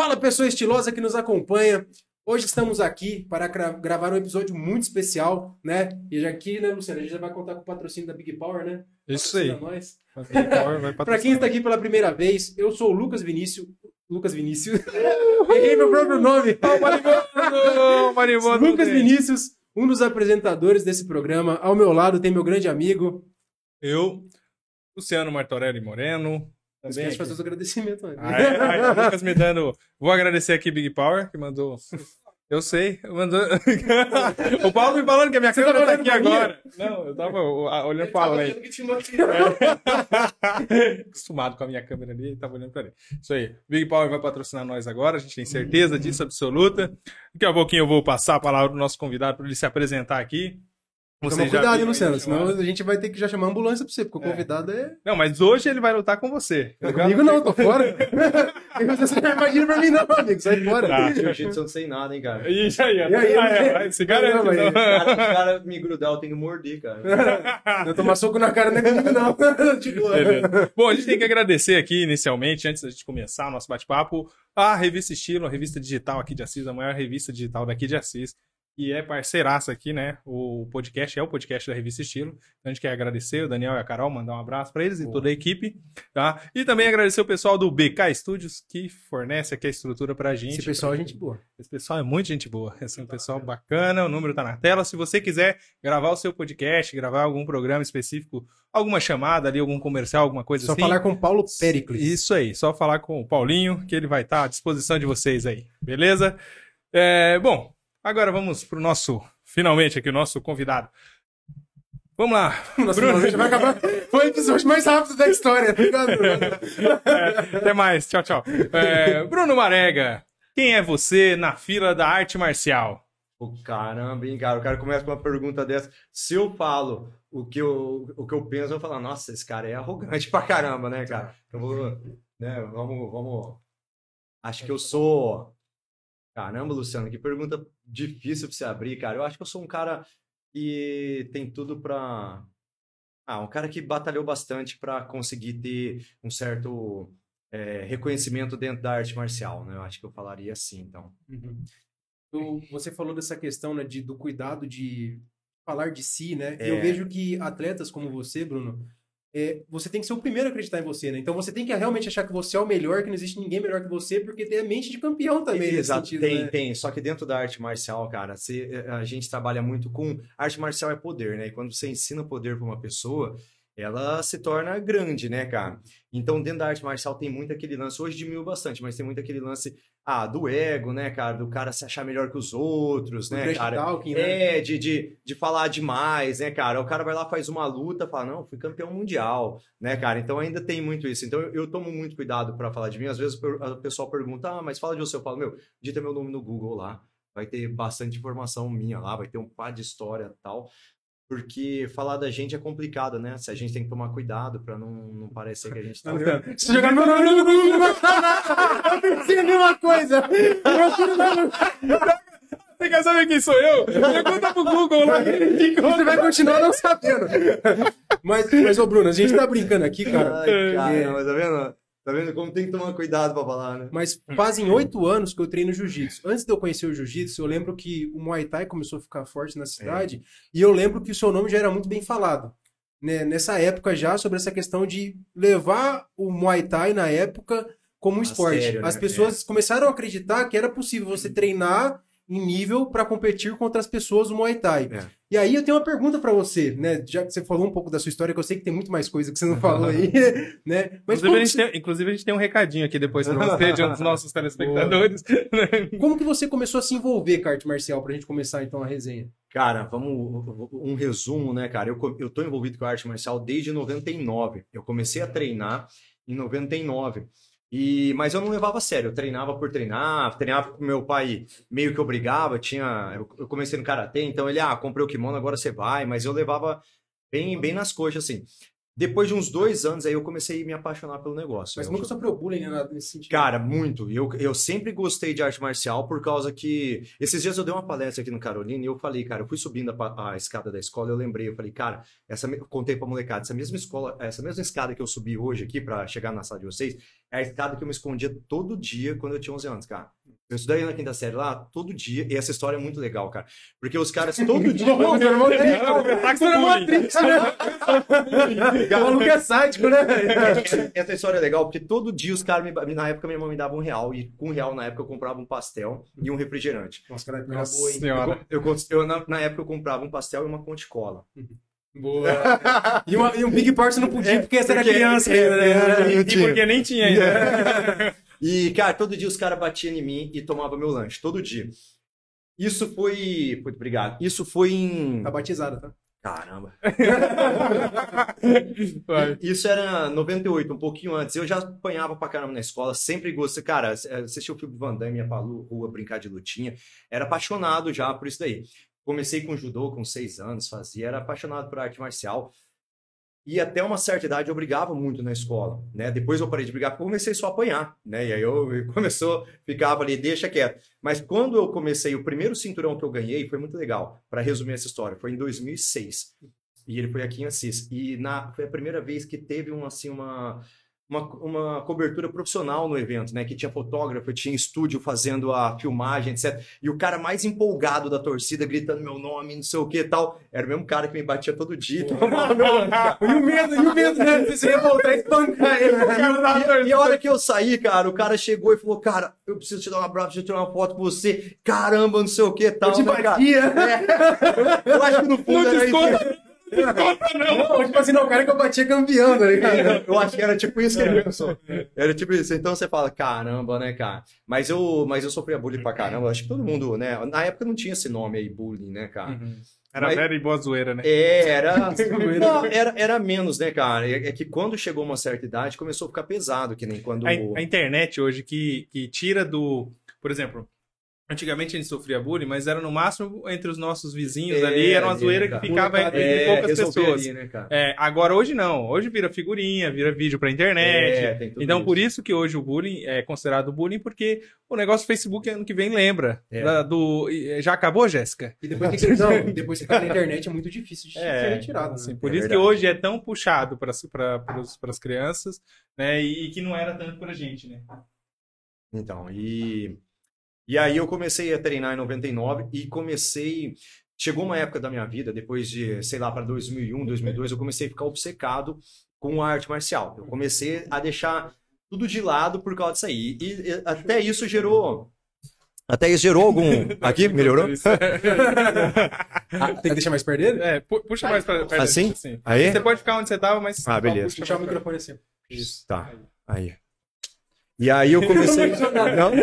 Fala, pessoa estilosa que nos acompanha. Hoje estamos aqui para gra- gravar um episódio muito especial, né? E já aqui, né, Luciano, a gente já vai contar com o patrocínio da Big Power, né? Isso aí. Para quem está aqui pela primeira vez, eu sou o Lucas Vinícius. Lucas Vinícius. Errei meu próprio nome. Maribondo. Lucas Vinícius, um dos apresentadores desse programa. Ao meu lado tem meu grande amigo. Eu, Luciano Martorelli Moreno. Não Também esquece de fazer os agradecimentos. Ah, é? Ah, o Lucas me dando. Vou agradecer aqui Big Power, que mandou. Eu sei, mandou. o Paulo me falando que a minha Você câmera tava tá aqui agora. Não, eu tava olhando pra além. uma- Acostumado com a minha câmera ali, tava olhando pra ele. Isso aí. Big Power vai patrocinar nós agora, a gente tem certeza disso absoluta. Daqui a pouquinho eu vou passar a palavra pro nosso convidado para ele se apresentar aqui. Toma cuidado, viu, Luciano, senão a gente vai ter que já chamar a ambulância pra você, porque o É. convidado é. Não, mas hoje ele vai lutar com você. Não é comigo não, tô fora. Você não imagina pra mim, não, amigo. Sai fora. Tá. Jiu-jitsu eu não sei nada, hein, cara. Isso aí, E aí, ah, é, né? se garante. Não, então. Cara, os caras me grudar, eu tenho que morder, cara. Não tomar soco na cara não é comigo, não. Tipo, Beleza. Bom, a gente tem que agradecer aqui inicialmente, antes da gente começar o nosso bate-papo, a Revista Estilo, a revista digital aqui de Assis, a maior revista digital daqui de Assis, e é parceiraça aqui, né? O podcast é o podcast da Revista Estilo. Então a gente quer agradecer o Daniel e a Carol, mandar um abraço para eles e Boa. toda a equipe, tá? E também agradecer o pessoal do BK Studios, que fornece aqui a estrutura pra gente. Esse pessoal é gente boa. Esse pessoal é muito gente boa. Esse é um pessoal bacana, o número tá na tela. Se você quiser gravar o seu podcast, gravar algum programa específico, alguma chamada ali, algum comercial, alguma coisa Só assim. falar com o Paulo Pericles. Isso aí, só falar com o Paulinho, que ele vai estar à disposição de vocês aí, beleza? É, bom, agora vamos pro nosso, finalmente aqui, o nosso convidado. Vamos lá, Nossa, Bruno. vai acabar. Foi o episódio mais rápido da história, tá? É, até mais, tchau, tchau. É, Bruno Marega, quem é você na fila da arte marcial? Pô, caramba, hein, cara. O cara começa com uma pergunta dessa. Se eu falo o que eu, o que eu penso, eu vou falar, nossa, esse cara é arrogante pra caramba, né, cara? Eu vou, né, vamos, vamos. Acho que eu sou. Caramba, Luciano, que pergunta difícil pra você abrir, cara. Eu acho que eu sou um cara que tem tudo pra. Ah, um cara que batalhou bastante pra conseguir ter um certo é, reconhecimento dentro da arte marcial, né? Eu acho que eu falaria assim, então. Uhum. Tu- Você falou dessa questão né, de, do cuidado de falar de si, né? E eu É. vejo que atletas como você, Bruno, é, você tem que ser o primeiro a acreditar em você, né? Então você tem que realmente achar que você é o melhor, que não existe ninguém melhor que você, porque tem a mente de campeão também Exato, sentido, tem, né? tem. Só que dentro da arte marcial, cara, se, a gente trabalha muito com. Arte marcial é poder, né? E quando você ensina poder para uma pessoa, ela se torna grande, né, cara? Então, dentro da arte marcial tem muito aquele lance. Hoje diminuiu bastante, mas tem muito aquele lance ah, do ego, né, cara? Do cara se achar melhor que os outros, O né, cara? talking, né? É, de, de, de falar demais, né, cara? O cara vai lá, faz uma luta, fala, não, fui campeão mundial, né, cara? Então ainda tem muito isso. Então eu, eu tomo muito cuidado para falar de mim. Às vezes o pessoal pergunta, ah, mas fala de você. Eu falo, meu, digita meu nome no Google lá. Vai ter bastante informação minha lá, vai ter um par de história e tal. Porque falar da gente é complicado, né? Se a gente tem que tomar cuidado para não, não parecer que a gente tá. Se jogar meu nome no Google, não vai falar. Eu pensei a mesma coisa. Você quer saber quem sou eu? Pergunta pro Google lá. Você vai continuar não sabendo. Mas, mas, ô Bruno, a gente tá brincando aqui, cara. Ai, cara, mas tá vendo? Tá vendo como tem que tomar cuidado para falar, né? Mas fazem oito anos que eu treino jiu-jitsu. Antes de eu conhecer o jiu-jitsu, eu lembro que o Muay Thai começou a ficar forte na cidade. E eu lembro que o seu nome já era muito bem falado. Né? Nessa época já, sobre essa questão de levar o Muay Thai na época como um esporte. sério, né? As pessoas começaram a acreditar que era possível você treinar em nível para competir contra as pessoas do Muay Thai. É. E aí eu tenho uma pergunta para você, né? Já que você falou um pouco da sua história, que eu sei que tem muito mais coisa que você não falou aí, né? Mas Inclusive a, gente tem, inclusive, a gente tem um recadinho aqui depois pra você, de um dos nossos telespectadores. Como que você começou a se envolver com a arte marcial pra gente começar então a resenha? Cara, vamos um resumo, né, cara? Eu, eu tô envolvido com a arte marcial desde 99. Eu comecei a treinar em 99. E, mas eu não levava a sério, eu treinava por treinar, treinava com meu pai meio que obrigava, tinha, eu, comecei no karatê, então ele, ah, comprei o kimono, agora você vai, mas eu levava bem, bem nas coxas, assim. Depois de uns dois anos, aí eu comecei a me apaixonar pelo negócio. Mas eu, nunca sofreu bullying, né? Nada nesse sentido. Cara, muito. Eu, eu sempre gostei de arte marcial por causa que. Esses dias eu dei uma palestra aqui no Carolina e eu falei, cara, eu fui subindo a, a escada da escola eu lembrei, eu falei, cara, essa, eu contei pra molecada, essa mesma escola, essa mesma escada que eu subi hoje aqui pra chegar na sala de vocês, é a escada que eu me escondia todo dia quando eu tinha 11 anos, cara. Eu estudei na quinta série lá todo dia, e essa história é muito legal, cara. Porque os caras todo dia. Não, meu irmão é Tá é né? O maluco é sádico, né? Essa história é legal, porque todo dia os caras, me- na época minha mãe me dava um real, e com um real na época eu comprava um pastel e um refrigerante. Nossa, cara, Nossa boa, senhora. Eu, eu- eu- na, na época eu comprava um pastel e uma conte cola. Boa. E, uma- e um Big Party não podia, porque essa era porque- criança é, ainda, né? é, E porque nem tinha ainda. E, cara, todo dia os caras batiam em mim e tomavam meu lanche, todo dia. Isso foi. Putz, obrigado. Isso foi em. Tá batizada, tá? Caramba. Isso era 98, um pouquinho antes. Eu já apanhava pra caramba na escola, sempre gostei. Cara, assistia o filme Van Damme, ia pra rua brincar de lutinha. Era apaixonado já por isso daí. Comecei com judô com seis anos, fazia, era apaixonado por arte marcial. E até uma certa idade eu brigava muito na escola, né? Depois eu parei de brigar comecei só a apanhar, né? E aí eu eu começou, ficava ali, deixa quieto. Mas quando eu comecei, o primeiro cinturão que eu ganhei foi muito legal, para resumir essa história, foi em 2006. E ele foi aqui em Assis. E na, foi a primeira vez que teve um, assim, uma, uma, uma cobertura profissional no evento, né? Que tinha fotógrafo, tinha estúdio fazendo a filmagem, etc. E o cara mais empolgado da torcida, gritando meu nome, não sei o que e tal, era o mesmo cara que me batia todo dia. e. E o medo, e o medo, né? Você ia voltar e espancar ele. né? E, e a hora que eu saí, cara, o cara chegou e falou: Cara, eu preciso te dar um abraço, preciso tirar uma foto com você. Caramba, não sei o que tal. Eu te né, batia. É. Eu acho que no fundo Não era isso. Não, tipo assim, não, o cara que eu batia campeão, tá ligado? Eu acho que era tipo isso que ele pensou. Era tipo isso. Então você fala, caramba, né, cara? Mas eu, mas eu sofria bullying pra caramba. Acho que todo mundo, né? Na época não tinha esse nome aí, bullying, né, cara? Era Mas- velho e boa zoeira, né? É, era, não, era. Era menos, né, cara? É, é que quando chegou uma certa idade, começou a ficar pesado, que nem quando. A, a internet hoje que, que tira do. Por exemplo, antigamente a gente sofria bullying, mas era no máximo entre os nossos vizinhos É, ali, era uma ali, zoeira cara. que ficava entre É, poucas pessoas. ali, né? É, agora hoje não. Hoje vira figurinha, vira vídeo pra internet. É, então, isso. por isso que hoje o bullying é considerado bullying, porque o negócio do Facebook ano que vem lembra. É. da- do, e- já acabou, Jéssica? E depois que você, não, depois que você cai na internet é muito difícil de ser retirado, assim, né? por É isso verdade. que hoje é tão puxado para as crianças, né? E, e que não era tanto pra gente, né? Então, e, e aí eu comecei a treinar em 99 e comecei. Chegou uma época da minha vida, depois de, sei lá, para 2001, 2002, eu comecei a ficar obcecado com a arte marcial. Eu comecei a deixar tudo de lado por causa disso aí. E, e até isso gerou. Até isso gerou algum. Aqui, melhorou? Tem que deixar mais perto dele? É, pu- puxa mais pra, perto Assim? assim. Aí? Você pode ficar onde você tava, mas. Ah, beleza. Puxa Puxar o microfone assim. Isso. Tá. Aí. E aí eu comecei. Não?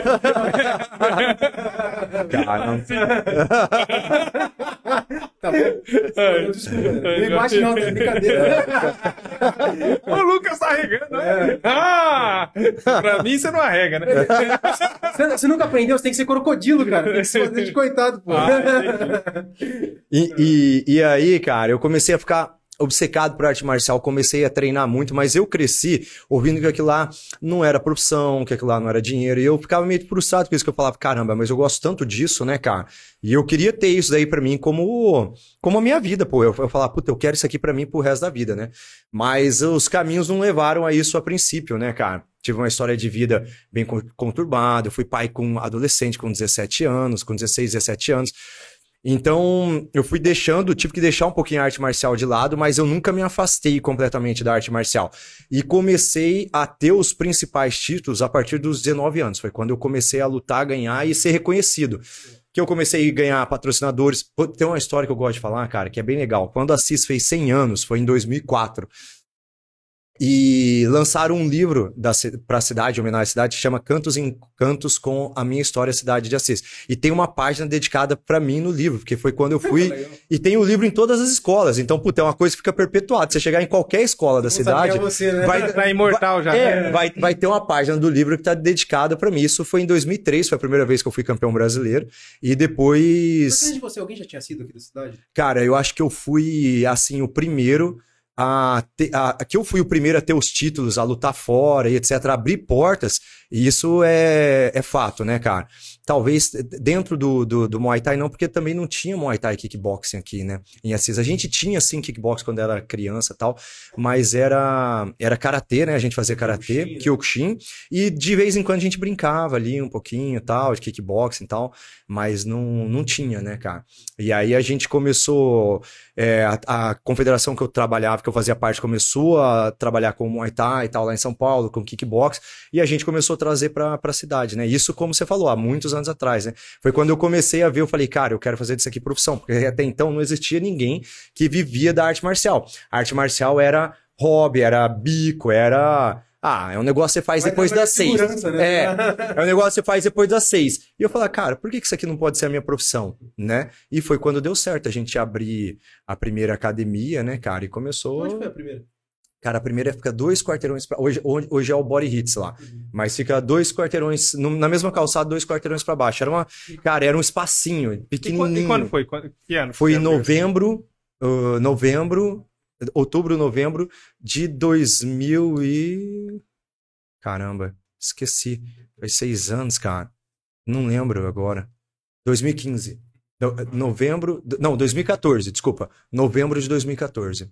Caramba. Tá bom. Desculpa. Nem bate não, é brincadeira. o Lucas tá arregando, né? Ah! Pra mim você não arrega, né? Você, você nunca aprendeu, você tem que ser crocodilo, cara. Tem que ser de coitado, pô. Ah, E, e, e aí, cara, eu comecei a ficar obcecado por arte marcial, comecei a treinar muito, mas eu cresci ouvindo que aquilo lá não era profissão, que aquilo lá não era dinheiro, e eu ficava meio frustrado com isso, que eu falava, caramba, mas eu gosto tanto disso, né, cara? E eu queria ter isso daí pra mim como, como a minha vida, pô. Eu, eu falava, puta, eu quero isso aqui pra mim pro resto da vida, né? Mas os caminhos não levaram a isso a princípio, né, cara? Tive uma história de vida bem con- conturbada, eu fui pai com adolescente com 17 anos, com 16, 17 anos. Então, eu fui deixando, tive que deixar um pouquinho a arte marcial de lado, mas eu nunca me afastei completamente da arte marcial. E comecei a ter os principais títulos a partir dos 19 anos. Foi quando eu comecei a lutar, ganhar e ser reconhecido. Que eu comecei a ganhar patrocinadores. Tem uma história que eu gosto de falar, cara, que é bem legal. Quando a CIS fez 100 anos, foi em 2004. E lançaram um livro para a cidade, em homenagem à cidade, que chama Cantos em Cantos com a minha história, Cidade de Assis. E tem uma página dedicada para mim no livro, porque foi quando eu fui. e tem o livro em todas as escolas. Então, puta, é uma coisa que fica perpetuada. Você chegar em qualquer escola da Vamos cidade, você, né? vai, Tá imortal já. é, vai, vai ter uma página do livro que está dedicada para mim. Isso foi em 2003, foi a primeira vez que eu fui campeão brasileiro. E Antes depois. de você, alguém já tinha sido aqui da cidade? Cara, eu acho que eu fui, assim, o primeiro a, a- a- que eu fui o primeiro a ter os títulos, a lutar fora e etc, abrir portas, e isso é, é fato, né, cara? Talvez dentro do, do, do Muay Thai não, porque também não tinha Muay Thai kickboxing aqui, né? Em Assis. A gente tinha, sim, kickboxing quando era criança e tal, mas era, era karatê, né? A gente fazia karatê, Kyokushin, né? Kyokushin, e de vez em quando a gente brincava ali um pouquinho e tal, de kickboxing e tal, mas não, não tinha, né, cara? E aí a gente começou, é, a, a confederação que eu trabalhava, que eu fazia parte, começou a trabalhar com Muay Thai e tal, lá em São Paulo, com kickbox, e a gente começou a trazer pra, pra cidade, né? Isso, como você falou, há muitos anos atrás, né? Foi quando eu comecei a ver, eu falei, cara, eu quero fazer disso aqui profissão, porque até então não existia ninguém que vivia da arte marcial. A arte marcial era hobby, era bico, era. Ah, é um negócio que você faz Vai depois trabalhar das seis. né? É, é um negócio que você faz depois das seis. E eu falei, cara, por que que isso aqui não pode ser a minha profissão, né? E foi quando deu certo a gente abrir a primeira academia, né, cara? E começou. Onde foi a primeira? Cara, a primeira fica dois quarteirões pra... hoje, hoje hoje é o Body Hits lá, mas fica dois quarteirões no- na mesma calçada, dois quarteirões pra baixo. Era uma, cara, era um espacinho E, quando, pequenininho. e quando foi? Quando- que ano? Foi que em foi? novembro, uh, novembro, outubro, novembro de 2000 e... Caramba, esqueci. Faz seis anos, cara. Não lembro agora. 2015. No- Novembro... Não, 2014, desculpa. Novembro de 2014.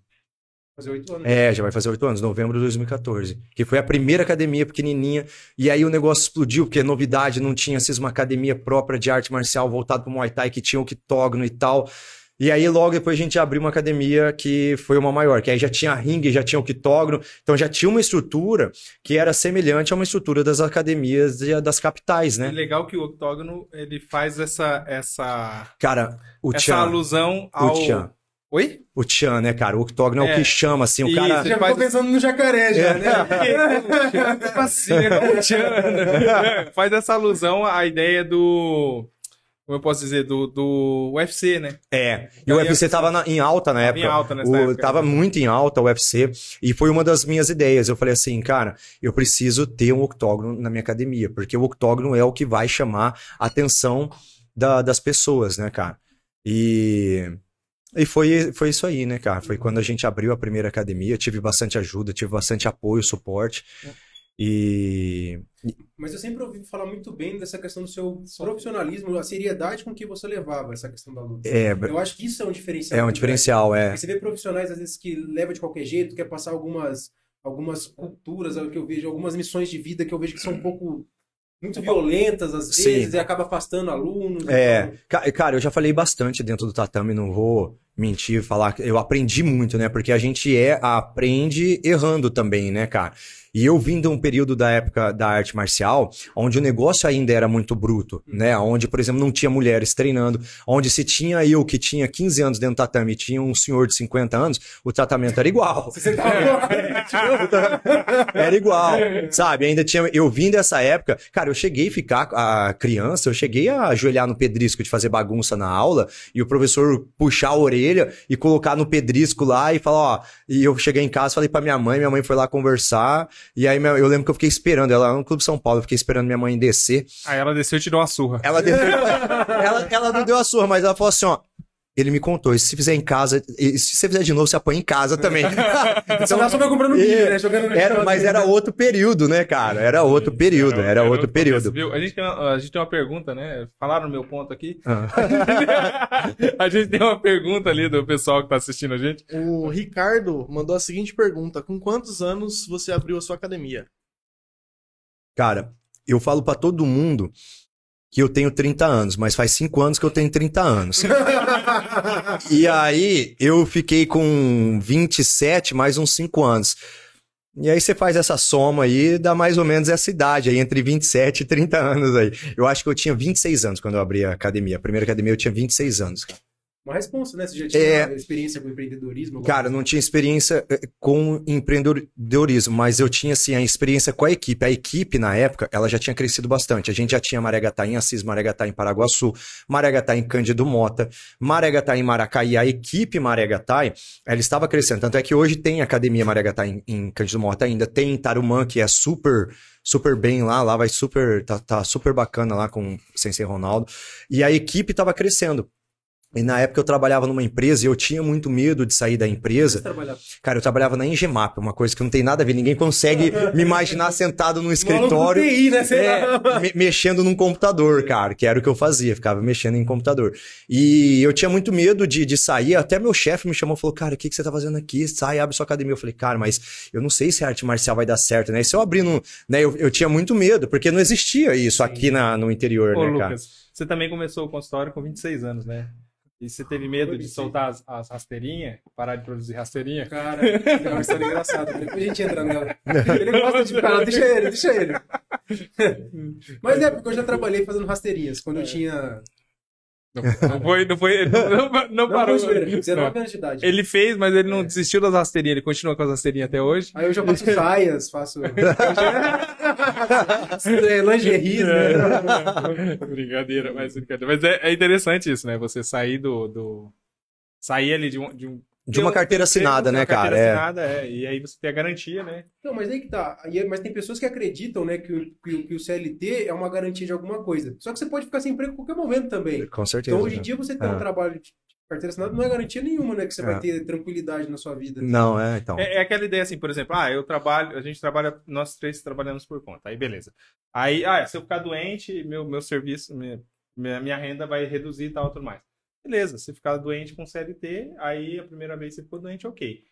Fazer oito anos. É, já vai fazer oito anos, novembro de 2014. Que foi a primeira academia pequenininha. E aí o negócio explodiu, porque novidade, não tinha assim, uma academia própria de arte marcial voltada para o Muay Thai, que tinha o octógono e tal. E aí logo depois a gente abriu uma academia que foi uma maior, que aí já tinha ringue, já tinha octógono. Então já tinha uma estrutura que era semelhante a uma estrutura das academias de- das capitais, É né? legal que o octógono ele faz essa essa Cara, o essa alusão ao o Oi? o Tchan, né, cara? O octógono é, É. o que chama, assim, o cara... Isso. Já faz- ficou pensando no jacaré já, É. né? Assim, né? Tchan. Faz essa alusão à ideia do como eu posso dizer do, do UFC, né? É, e o UFC tava na- em alta na época. em alta nessa o, época. Tava muito em alta o UFC, e foi uma das minhas ideias. Eu falei assim, cara, eu preciso ter um octógono na minha academia, porque o octógono é o que vai chamar a atenção da- das pessoas, né, cara? E, e foi, foi isso aí, né, cara? Foi quando a gente abriu a primeira academia, tive bastante ajuda, tive bastante apoio, suporte. E Mas eu sempre ouvi falar muito bem dessa questão do seu profissionalismo, a seriedade com que você levava essa questão da luta. é, Eu acho que isso é um diferencial. é um diferencial, grande. é. Porque você vê profissionais, às vezes, que levam de qualquer jeito, quer passar algumas, algumas culturas, é que eu vejo, algumas missões de vida que eu vejo que são um pouco muito violentas, às Sim. vezes, e acaba afastando alunos. É, então- ca- cara, eu já falei bastante dentro do tatame, não vou mentir, falar que eu aprendi muito, né? Porque a gente é aprende errando também, né, cara? E eu vim de um período da época da arte marcial, onde o negócio ainda era muito bruto, né? Onde, por exemplo, não tinha mulheres treinando, onde se tinha eu que tinha 15 anos dentro do tatame e tinha um senhor de 50 anos, o tratamento era igual. Tá Era igual, sabe? Ainda tinha. Eu vim dessa época, cara, eu cheguei a ficar a criança, eu cheguei a ajoelhar no pedrisco de fazer bagunça na aula e o professor puxar a orelha e colocar no pedrisco lá e falar, ó. E eu cheguei em casa, falei pra minha mãe, minha mãe foi lá conversar. E aí minha- eu lembro que eu fiquei esperando, ela no Clube São Paulo, eu fiquei esperando minha mãe descer. Aí ela desceu e te deu uma surra. Ela desceu, ela, ela não deu a surra, mas ela falou assim, ó. Ele me contou, e se fizer em casa, e se você fizer de novo, você apanha em casa também. Você lá só vai comprando milho, né? Jogando Era, mas assim, era né? outro período, né, cara? Era outro período, era outro outro período. Viu? A, gente tem uma, a gente tem uma pergunta, né? Falaram no meu ponto aqui. Ah. a gente tem uma pergunta ali do pessoal que tá assistindo a gente. O Ricardo mandou a seguinte pergunta: Com quantos anos você abriu a sua academia? Cara, eu falo pra todo mundo que eu tenho 30 anos, mas faz 5 anos que eu tenho 30 anos. e aí eu fiquei com 27 mais uns 5 anos. E aí você faz essa soma aí, dá mais ou menos essa idade aí, entre 27 e 30 anos aí. Eu acho que eu tinha 26 anos quando eu abri a academia. A primeira academia eu tinha 26 anos. cara. Uma resposta, né? Você já tinha É. experiência com empreendedorismo? Cara, não tinha experiência eh, com empreendedorismo, mas eu tinha, assim, a experiência com a equipe. A equipe, na época, ela já tinha crescido bastante. A gente já tinha Maregatá em Assis, Maregatá em Paraguaçu, Maregatá em Cândido Mota, Maregatá em Maracaí. A equipe Maregatá, ela estava crescendo. Tanto é que hoje tem Academia Maregatá em, em Cândido Mota ainda. Tem em Tarumã, que é super super bem lá, lá vai super, tá, tá super bacana lá com o Sensei Ronaldo. E a equipe estava crescendo. E na época eu trabalhava numa empresa e eu tinha muito medo de sair da empresa. Cara, eu trabalhava na Engemap, uma coisa que não tem nada a ver. Ninguém consegue me imaginar sentado num escritório. TI, né? É, me- mexendo num computador, cara, que era o que eu fazia, ficava mexendo em computador. E eu tinha muito medo de, de sair, até meu chefe me chamou e falou, cara, o que, que você tá fazendo aqui? Sai, abre sua academia. Eu falei, cara, mas eu não sei se a arte marcial vai dar certo, né? E se eu abrir no... Né, eu, eu tinha muito medo, porque não existia isso aqui na, no interior, Ô, né, cara? Lucas, você também começou o consultório com 26 anos, né? E você teve medo de soltar as, as rasteirinhas, parar de produzir rasteirinha? Cara, é uma história engraçada. Depois a gente entra nela. Ele gosta de ficar deixa ele, deixa ele. Mas é, porque eu já trabalhei fazendo rasteirinhas. Quando eu tinha. Não, não foi, não foi, não, não parou. não, zoeira, Não. 19 anos de idade. Ele fez, mas ele não É. desistiu das rasteirinhas, ele continua com as rasteirinhas até hoje. Aí eu já faço saias, faço. é, lingeries, né? brincadeira, mas brincadeira. Mas é, é interessante isso, né? Você sair do. do... Sair ali de um. De, um... De uma carteira assinada, de uma né, cara? carteira É. assinada, é. E aí você tem a garantia, né? Não, mas aí que tá. Aí é- Mas tem pessoas que acreditam, né, que o, que, o, que o CLT é uma garantia de alguma coisa. Só que você pode ficar sem emprego a qualquer momento também. Com certeza. Então hoje em né? dia você ter É. um trabalho de carteira assinada não é garantia nenhuma, né, que você É. vai ter tranquilidade na sua vida. Não, é, então. É, é aquela ideia assim, por exemplo, ah, eu trabalho, a gente trabalha, nós três trabalhamos por conta, aí beleza. Aí, ah, se eu ficar doente, meu, meu serviço, minha, minha, minha renda vai reduzir e tal, tudo mais. Beleza, se ficar doente com CLT, aí a primeira vez que você ficou doente, ok.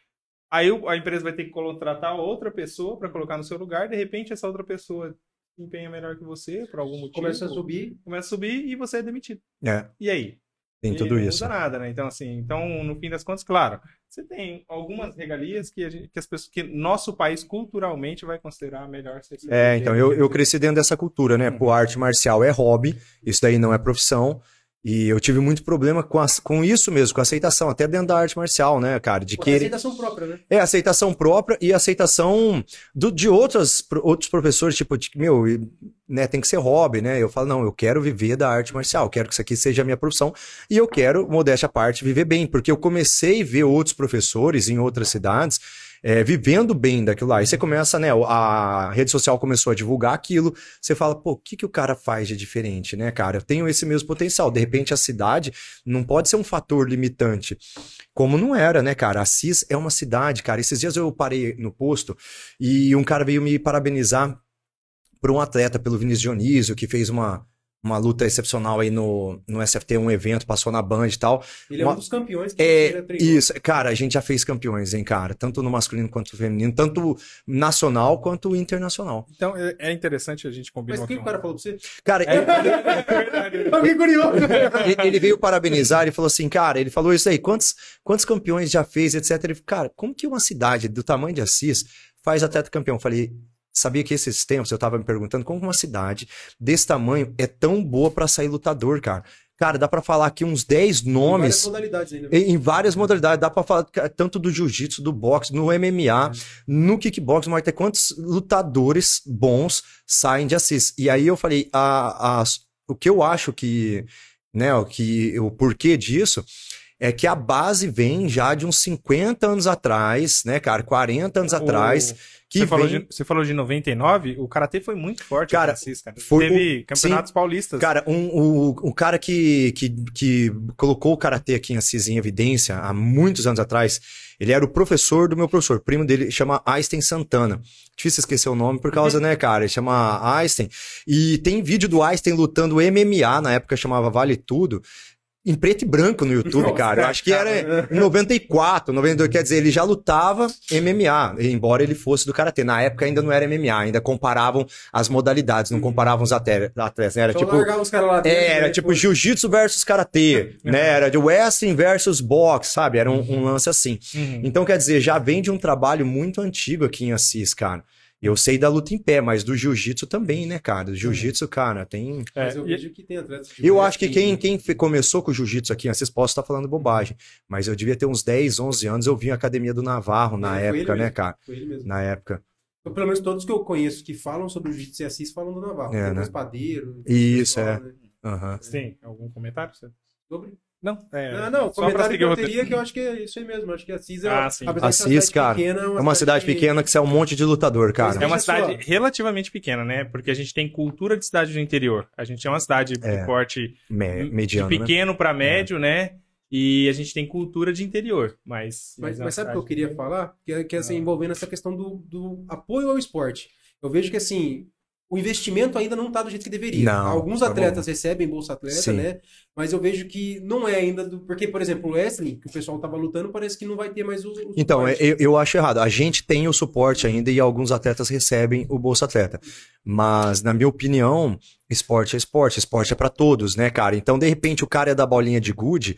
Aí a empresa vai ter que contratar outra pessoa para colocar no seu lugar, de repente essa outra pessoa empenha melhor que você, por algum motivo. Começa a subir. Começa a subir e você é demitido. É, E aí? tem E tudo não isso. muda nada, né? Então, assim, então, no fim das contas, claro, você tem algumas regalias que, a gente, que as pessoas, que nosso país culturalmente vai considerar melhor ser É, então, eu, eu cresci dentro dessa cultura, né? Uhum. Pô, arte marcial é hobby, isso daí não é profissão. E eu tive muito problema com, as- com isso mesmo, com a aceitação, até dentro da arte marcial, né, cara? De Pô, querer. aceitação própria, né? É, aceitação própria e aceitação do, de outras, outros professores, tipo, de, meu, né, tem que ser hobby, né? Eu falo, não, eu quero viver da arte marcial, quero que isso aqui seja a minha profissão e eu quero, modéstia à parte, viver bem, porque eu comecei a ver outros professores em outras cidades é, vivendo bem daquilo lá. Aí você começa, né, a rede social começou a divulgar aquilo, você fala, pô, o que, que o cara faz de diferente, né, cara? Eu tenho esse mesmo potencial. De repente, a cidade não pode ser um fator limitante. Como não era, né, cara? Assis é uma cidade, cara. Esses dias eu parei no posto e um cara veio me parabenizar por um atleta, pelo Vinícius Dionísio, que fez uma, uma luta excepcional aí no, no SFT, um evento, passou na Band e tal. Ele é Uma- um dos campeões que É, isso, cara, a gente já fez campeões, hein, cara? Tanto no masculino quanto no feminino, tanto nacional quanto internacional. Então, é, é interessante a gente Mas combinar o que o cara falou pra você? Cara, ele, Alguém curioso. ele- ele veio parabenizar e falou assim, cara, ele falou isso aí, quantos, quantos campeões já fez, etc. Ele falou, cara, como que uma cidade do tamanho de Assis faz atleta campeão? Eu falei, sabia que esses tempos eu tava me perguntando como uma cidade desse tamanho é tão boa pra sair lutador, cara. Cara, dá pra falar aqui uns 10 Várias nomes modalidades ainda. em, em várias modalidades. Dá pra falar tanto do jiu-jitsu, do boxe, no MMA, no kickbox, Muay Thai. Quantos lutadores bons saem de Assis? E aí eu falei, a, a- o que eu acho que, né, o que o porquê disso é que a base vem já de uns 50 anos atrás, né, cara, 40 anos atrás, que Você falou, vem... de, você falou de 99, o Karatê foi muito forte Cara, cara. foi Teve o- campeonatos paulistas. Cara, um, o, o cara que, que, que colocou o karatê aqui em Assis em evidência há muitos anos atrás, ele era o professor do meu professor, primo dele, chama Einstein Santana. Difícil esquecer o nome por causa, né, cara? Ele chama Einstein. E tem vídeo do Einstein lutando MMA, na época chamava Vale Tudo. Em preto e branco no YouTube, Nossa, cara. Eu acho que era em 94, 92. Quer dizer, ele já lutava MMA, embora ele fosse do Karatê. Na época ainda não era MMA, ainda comparavam as modalidades, não comparavam os atle- atletas. né? Era Então tipo. os caras lá dentro. É, era né, tipo jiu-jitsu versus karatê, né? Era de wrestling versus boxe, sabe? Era um, um lance assim. Uhum. Então, quer dizer, já vem de um trabalho muito antigo aqui em Assis, cara. Eu sei da luta em pé, mas do jiu-jitsu também, né, cara? Do jiu-jitsu, cara, tem. É, Mas eu e- vejo que tem atletas de Eu acho que quem, quem começou com o jiu-jitsu aqui em Assis, posso estar falando bobagem, mas eu devia ter uns 10, 11 anos, eu vim à academia do Navarro na É, época, né, mesmo. cara? Foi ele mesmo. Na época. Então, pelo menos todos que eu conheço que falam sobre o jiu-jitsu e assis falam do Navarro. É, Tem né? o espadeiro. Isso, pessoal, é. né? Aham. Sim, algum comentário? Você- Sobre? Não, é. não, não, comentário seguir que o eu roteiro. teria que eu acho que é isso aí mesmo. Eu acho que Assis é, Ah, sim. de Assis, cara, pequena, É uma cidade pequena que sai um monte de lutador, cara. É uma cidade relativamente pequena, né? Porque a gente tem cultura de cidade do interior. A gente é uma cidade É. de porte Me- de mediano, né? pequeno pra médio, né? E a gente tem cultura de interior, mas. Mas, mas sabe o que eu queria falar? Que é, que é assim, envolvendo essa questão do, do apoio ao esporte. Eu vejo que assim, o investimento ainda não está do jeito que deveria. Não, Alguns tá atletas recebem Bolsa Atleta, Sim. né? Mas eu vejo que não é ainda do. Porque, por exemplo, o Wesley, que o pessoal tava lutando, parece que não vai ter mais o. o Então, suporte. eu, eu acho errado. A gente tem o suporte ainda e alguns atletas recebem o Bolsa Atleta. Mas, na minha opinião, esporte é esporte, esporte é pra todos, né, cara? Então, de repente, o cara é da bolinha de gude.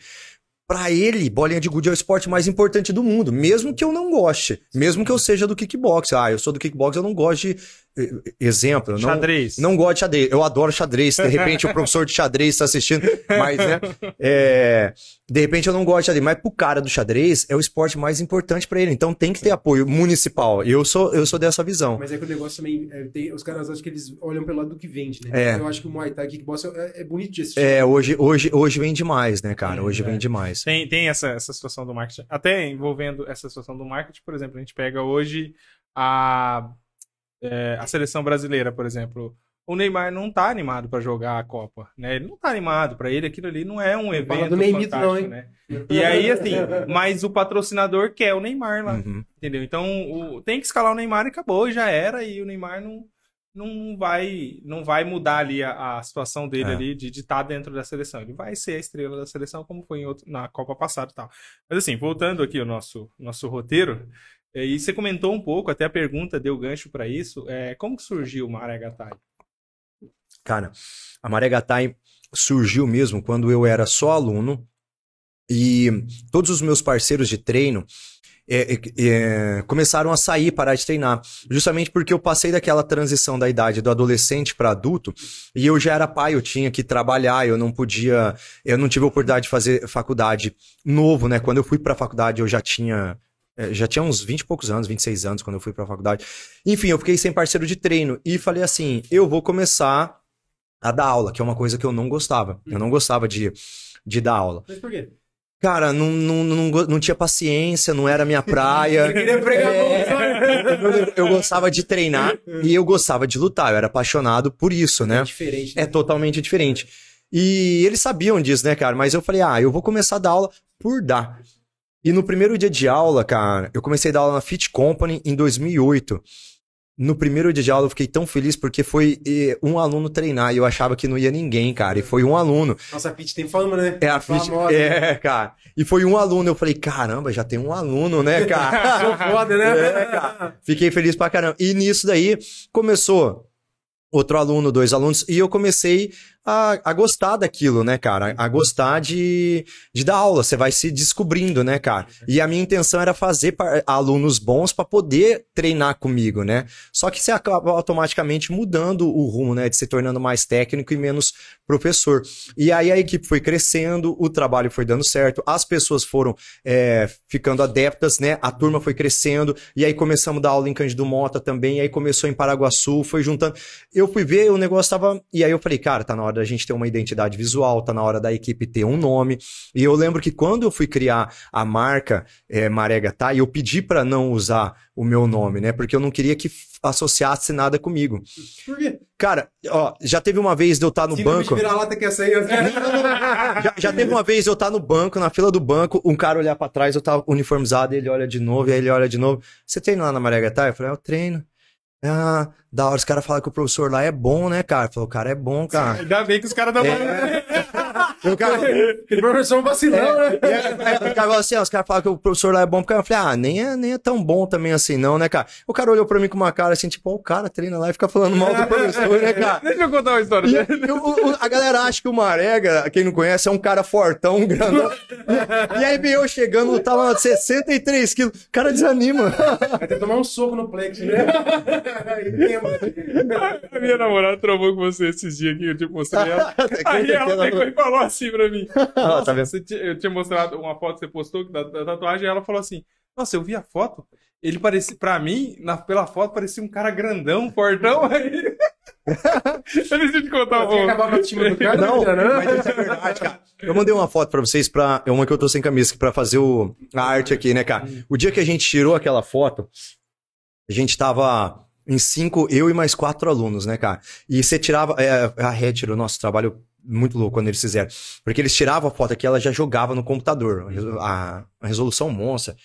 Pra ele, bolinha de gude é o esporte mais importante do mundo, mesmo que eu não goste, mesmo que eu seja do kickbox. Ah, eu sou do kickbox, eu não gosto de exemplo, não, Xadrez. não gosto de xadrez. Eu adoro xadrez. De repente o professor de xadrez está assistindo. Mas, né? é, de repente eu não gosto de xadrez. Mas pro cara do xadrez é o esporte mais importante para ele. Então tem que ter apoio municipal. Eu sou, eu sou dessa visão. Mas é que o negócio também. é, tem- os caras acham que eles olham pelo lado do que vende, né? É. Eu acho que o Muay Thai Kickbox é, é bonito de assistir. É, hoje, hoje, hoje vem demais, né, cara? Hoje É. vem demais. Tem, tem essa, essa situação do marketing. Até envolvendo essa situação do marketing, por exemplo, a gente pega hoje a, é, a seleção brasileira, por exemplo. O Neymar não tá animado pra jogar a Copa, né? Ele não tá animado. Pra ele aquilo ali não é um evento fala do Neymito não, hein? né? E aí, assim, mas o patrocinador quer o Neymar lá, Uhum. entendeu? Então, o- tem que escalar o Neymar e acabou, já era, e o Neymar não, não vai não vai mudar ali a, a situação dele É. ali de estar dentro da seleção. Ele vai ser a estrela da seleção, como foi em outro- na Copa passada e tal. Mas assim, voltando aqui ao nosso, nosso roteiro, e você comentou um pouco, até a pergunta deu gancho para isso, é, como que surgiu o Maré Gatai? Cara, a Maré Gatai surgiu mesmo quando eu era só aluno e todos os meus parceiros de treino é, é, é, começaram a sair, parar de treinar. Justamente porque eu passei daquela transição da idade do adolescente para adulto e eu já era pai, eu tinha que trabalhar, eu não podia, eu não tive a oportunidade de fazer faculdade novo, né? Quando eu fui para a faculdade eu já tinha é, já tinha uns 20 e poucos anos, 26 anos quando eu fui para a faculdade. Enfim, eu fiquei sem parceiro de treino e falei assim, eu vou começar a dar aula, que é uma coisa que eu não gostava. Eu não gostava de, de dar aula. Mas por quê? Cara, não, não, não, não tinha paciência, não era minha praia. Eu queria pregar É, eu, eu gostava de treinar e eu gostava de lutar. Eu era apaixonado por isso, É né? diferente. É totalmente diferente. E eles sabiam disso, né, cara? Mas eu falei, ah, eu vou começar a dar aula por dar. E no primeiro dia de aula, cara, eu comecei a dar aula na Fit Company em 2008. No primeiro dia de aula eu fiquei tão feliz porque foi um aluno treinar e eu achava que não ia ninguém, cara. E foi um aluno. Nossa, a Pit tem fama, né? É a Fit. Famosa. É, cara. E foi um aluno. Eu falei, caramba, já tem um aluno, né, cara? Sou foda, né? É, cara. Fiquei feliz pra caramba. E nisso daí começou outro aluno, dois alunos, e eu comecei a, a gostar daquilo, né, cara? A gostar de, de dar aula. Você vai se descobrindo, né, cara? E a minha intenção era fazer alunos bons pra poder treinar comigo, né? Só que você acaba automaticamente mudando o rumo, né? De se tornando mais técnico e menos professor. E aí a equipe foi crescendo, o trabalho foi dando certo, as pessoas foram é, ficando adeptas, né? A turma foi crescendo, e aí começamos a dar aula em Cândido Mota também, aí começou em Paraguaçu, foi juntando. Eu fui ver, o negócio tava. E aí eu falei, cara, tá na hora da gente ter uma identidade visual, tá na hora da equipe ter um nome. E eu lembro que quando eu fui criar a marca é, Maré Gatai, eu pedi pra não usar o meu nome, né? Porque eu não queria que associasse nada comigo. Por quê? Cara, ó, já teve uma vez de eu estar no Síndrome banco. de vira-lata que essa aí. Já, já teve uma vez eu estar no banco, na fila do banco, um cara olhar pra trás, eu tava uniformizado, ele olha de novo, e aí ele olha de novo. Você treina lá na Maré Gatai? Eu falei, "Ah, eu treino. Ah, da hora, os caras falam que o professor lá é bom, né, cara? Falou, o cara é bom, cara. Ainda bem que os caras dão O cara, Aquele professor é um vacilão, né? E aí, aí, o cara falou assim, ó, os caras falam que o professor lá é bom, porque eu falei, ah, nem é, nem é tão bom também assim, não, né, cara? O cara olhou pra mim com uma cara assim, tipo, ó, o cara treina lá e fica falando mal do professor, né, cara? Deixa eu contar uma história. E, e o- o- a galera acha que o Marega, quem não conhece, é um cara fortão, um grandão. E aí veio eu chegando, tava 63 quilos. O cara desanima. Vai ter que tomar um soco no plexo, né? A minha namorada trovou com você esses dias aqui, eu te mostrei ela. Aí ela pegou e falou assim pra mim. Nossa, tá vendo? você tinha- eu tinha mostrado uma foto que você postou da, da tatuagem e ela falou assim: Nossa, eu vi a foto. Ele parecia, pra mim, na, pela foto, parecia um cara grandão, fortão. Aí. eu preciso te contar um acabar com a autoestima do cara, Não, mas isso é verdade, cara. Eu mandei uma foto pra vocês, pra, é uma que eu tô sem camisa, pra fazer o, a arte aqui, né, cara? O dia que a gente tirou aquela foto, a gente tava em cinco, eu e mais quatro alunos, né, cara? E você tirava, é, a Ré tirou nosso trabalho muito louco quando eles fizeram. Porque eles tiravam a foto aqui, ela já jogava no computador. A, a- a resolução monstra.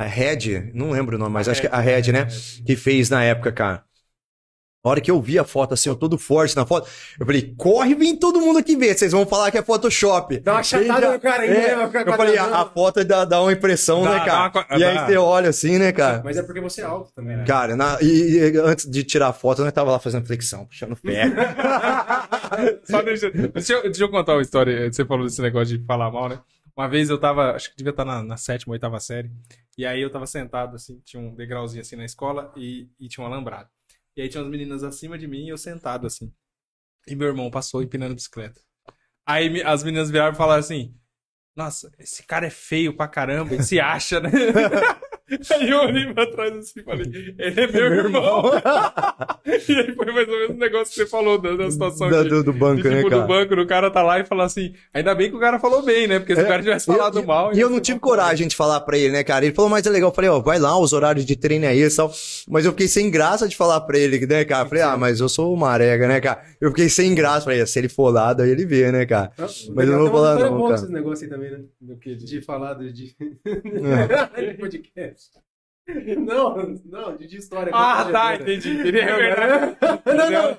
A Red, não lembro o nome, mas acho que é a Red, né? Que fez na época, cara. A hora que eu vi a foto assim, eu todo forte na foto, eu falei, corre, vem todo mundo aqui ver, vocês vão falar que é Photoshop. Dá uma chatada no cara ainda, É, né? Vai ficar eu falei, a, quadradão. a foto dá, dá uma impressão, Dá- né, dá cara? uma co- e aí dá. você olha assim, né, cara? Mas é porque você é alto também, né? Cara, na- e, e antes de tirar a foto, nós tava lá fazendo flexão, puxando o pé. Só deixa, deixa, eu, deixa eu contar uma história. Você falou desse negócio de falar mal, né? Uma vez eu tava, acho que devia estar na, na sétima, oitava série. E aí eu tava sentado, assim, tinha um degrauzinho assim na escola e, e tinha um alambrado. E aí tinha umas meninas acima de mim e eu sentado assim. E meu irmão passou empinando bicicleta. Aí as meninas viraram e falaram assim: Nossa, esse cara é feio pra caramba, ele se acha, né? Aí eu olhei pra trás assim e falei: Ele é meu, irmão. e aí foi mais ou menos o negócio que você falou da, da situação Da- de- do, do banco, e, né, tipo, cara? do banco, o cara tá lá e fala assim. Ainda bem que o cara falou bem, né? Porque se o cara tivesse falado E- mal. E eu não tive coragem de falar pra ele, né, cara? Ele falou, mas é legal. Eu falei, ó, vai lá, os horários de treino é esse e tal. Mas eu fiquei sem graça de falar pra ele, né, cara? Eu falei, ah, mas eu sou uma arega, né, cara? Eu fiquei sem graça. Falei, se ele for lá, daí ele vê, né, cara? Mas eu não vou falar não, cara. esses negócios aí também, né? Do que? De falar de... de... É. de podcast. Não, não, de, história. Ah, tá, entendi. entendi. É. Daniel-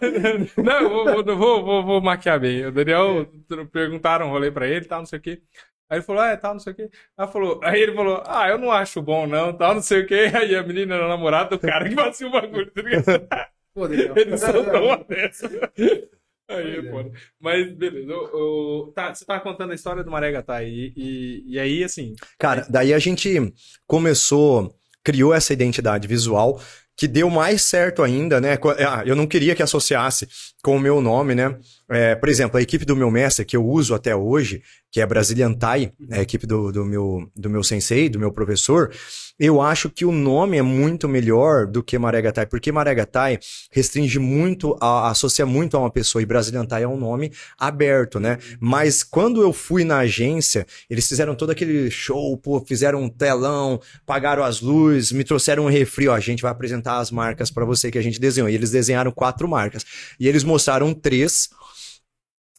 Não, eu vou, vou, vou, vou, vou maquiar bem. O Daniel tr- perguntaram um rolê pra ele, tal, não sei o quê. Aí ele falou, ah, é, tal, não sei o quê. Aí, falou, aí ele falou, ah, eu não acho bom, não, tal, não sei o quê. Aí a menina era namorada do cara que fazia o bagulho, tá ligado? Pô, Daniel. Ele soltou uma dessa. Aí, é foda. Mas, beleza. O, o- tá, você tava contando a história do Maré Gatá e, e, e aí, assim, Cara, daí a gente começou, criou essa identidade visual que deu mais certo ainda, né? Ah, Eu não queria que associasse com o meu nome, né? É, por exemplo, a equipe do meu mestre, que eu uso até hoje, que é Brazilian Tai, é a equipe do, do, meu, do meu sensei, do meu professor, eu acho que o nome é muito melhor do que Marega Tai, porque Marega Tai restringe muito, a- associa muito a uma pessoa, e Brazilian Tai é um nome aberto, né? Mas quando eu fui na agência, eles fizeram todo aquele show, pô, fizeram um telão, pagaram as luzes, me trouxeram um refri, ó, a gente vai apresentar as marcas pra você que a gente desenhou. E eles desenharam quatro marcas. E eles mostraram três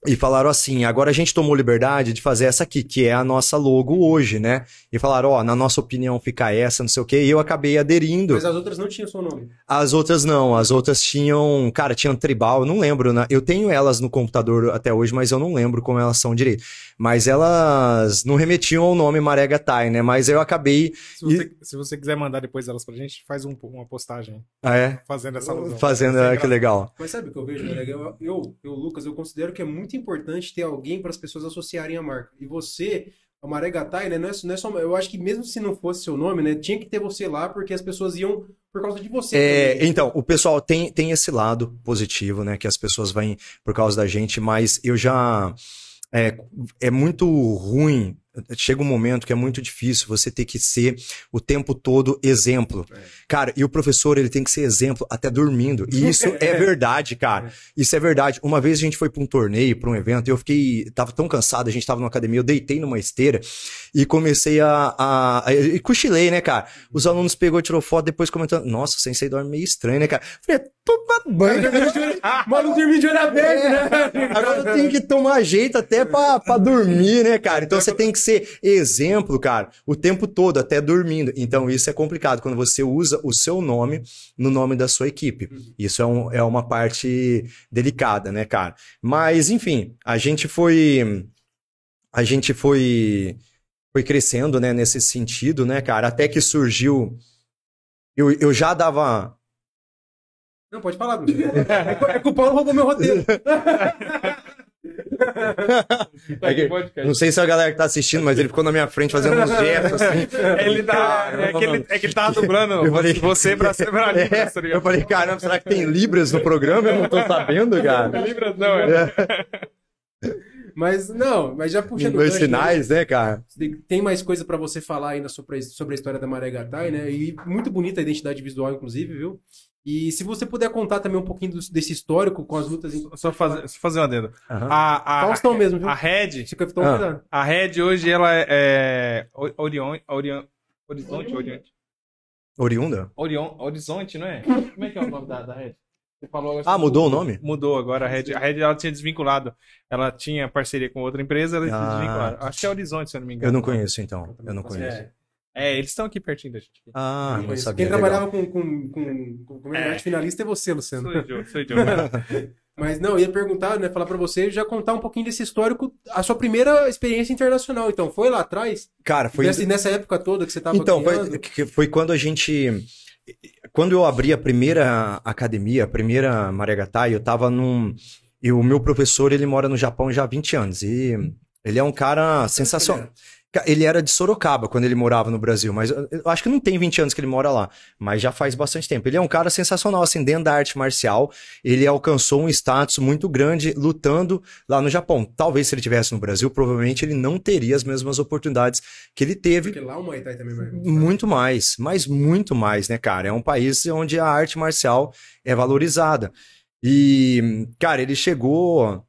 e falaram assim: agora a gente tomou liberdade de fazer essa aqui, que é a nossa logo hoje, né? E falaram: ó, na nossa opinião fica essa, não sei o quê. E eu acabei aderindo. Mas as outras não tinham seu nome. As outras não, as outras tinham, cara, tinham tribal, eu não lembro, né? Eu tenho elas no computador até hoje, mas eu não lembro como elas são direito. Mas elas não remetiam ao nome Marega Tai, né? Mas eu acabei, se você, se você quiser mandar depois elas pra gente, faz um- uma postagem ah, é, fazendo essa alusão. fazendo, ah, que legal. Mas sabe o que eu vejo, Marega? Eu, eu, eu, Lucas, eu considero que é muito importante ter alguém para as pessoas associarem a marca. E você, a Maregatai, né? Não é, não é só. Eu acho que mesmo se não fosse seu nome, né? Tinha que ter você lá, porque as pessoas iam por causa de você. É, também. então, o pessoal tem, tem esse lado positivo, né? Que as pessoas vêm por causa da gente, mas eu já. É, é muito ruim. Chega um momento que é muito difícil você ter que ser o tempo todo exemplo. É. Cara, e o professor, ele tem que ser exemplo até dormindo. E isso é verdade, cara. Isso é verdade. Uma vez a gente foi pra um torneio, pra um evento, e eu fiquei. Tava tão cansado, a gente tava numa academia, eu deitei numa esteira e comecei a. a, a e cochilei, né, cara? Os alunos pegou, tirou foto, depois comentando, nossa, o sensei dorme meio estranho, né, cara? Falei, toma banho. Mano, dormir de olho aberto, né? Agora tem que tomar jeito até pra dormir, né, cara? Então você tem que ser exemplo, cara, o tempo todo, até dormindo. Então isso é complicado quando você usa o seu nome no nome da sua equipe. Isso é, um- é uma parte delicada, né, cara? Mas, enfim, a gente foi. A gente foi. Foi crescendo, né, nesse sentido, né, cara? Até que surgiu. Eu, eu já dava. Não, pode falar, Bruno. É que- é que o Paulo roubou meu roteiro. É que- Podcast. Não sei se a galera que tá assistindo, mas ele ficou na minha frente fazendo uns gestos assim. Ele tá. É que ele, é que ele tava dublando Eu falei- você pra ser pra É, Libras, tá eu falei, caramba, será que tem Libras no programa? Eu não tô sabendo, cara. Libras não, é. Mas não, mas já puxando Dois gancho, né? sinais, né, cara? Tem mais coisa pra você falar ainda sobre, sobre a história da Maré Gatai, né? E muito bonita a identidade visual, inclusive, viu? E se você puder contar também um pouquinho dos- desse histórico com as lutas em. Só fazer, só fazer um adendo. Aham. A, a, Faustão mesmo, viu? a Red, cuidado. a Red hoje ela é, é Ori- Orion, Orion, Horizonte, Oriente. Oriunda? Orion, Horizonte, não é? Como é que é o nome da, da Red? Você falou agora Ah, sobre mudou o nome? Mudou agora a Red. A Red ela tinha desvinculado. Ela tinha parceria com outra empresa, ela Ah. Acho que é Horizonte, se eu não me engano. Eu não conheço, então. Eu não conheço. É. É, eles estão aqui pertinho da gente. Ah, não sabia. Quem legal. trabalhava com, com, com, com É. finalista é você, Luciano. Sou eu, sou eu. Mas não, eu ia perguntar, né, falar pra você, já contar um pouquinho desse histórico, a sua primeira experiência internacional. Então, foi lá atrás? Cara, foi. Nessa, nessa época toda que você tava Então, foi, que- foi quando a gente. Quando eu abri a primeira academia, a primeira Mariagatai, eu tava num. E o meu professor, ele mora no Japão já há 20 anos. E ele é um cara sensacional. Ele era de Sorocaba quando ele morava no Brasil, mas eu eu acho que não tem 20 anos que ele mora lá, mas já faz bastante tempo. Ele é um cara sensacional, assim, dentro da arte marcial. Ele alcançou um status muito grande lutando lá no Japão. Talvez se ele tivesse no Brasil, provavelmente ele não teria as mesmas oportunidades que ele teve Porque lá o Muay Thai também vai. muito mais, mas muito mais, né, cara? É um país onde a arte marcial é valorizada. E, cara, ele chegou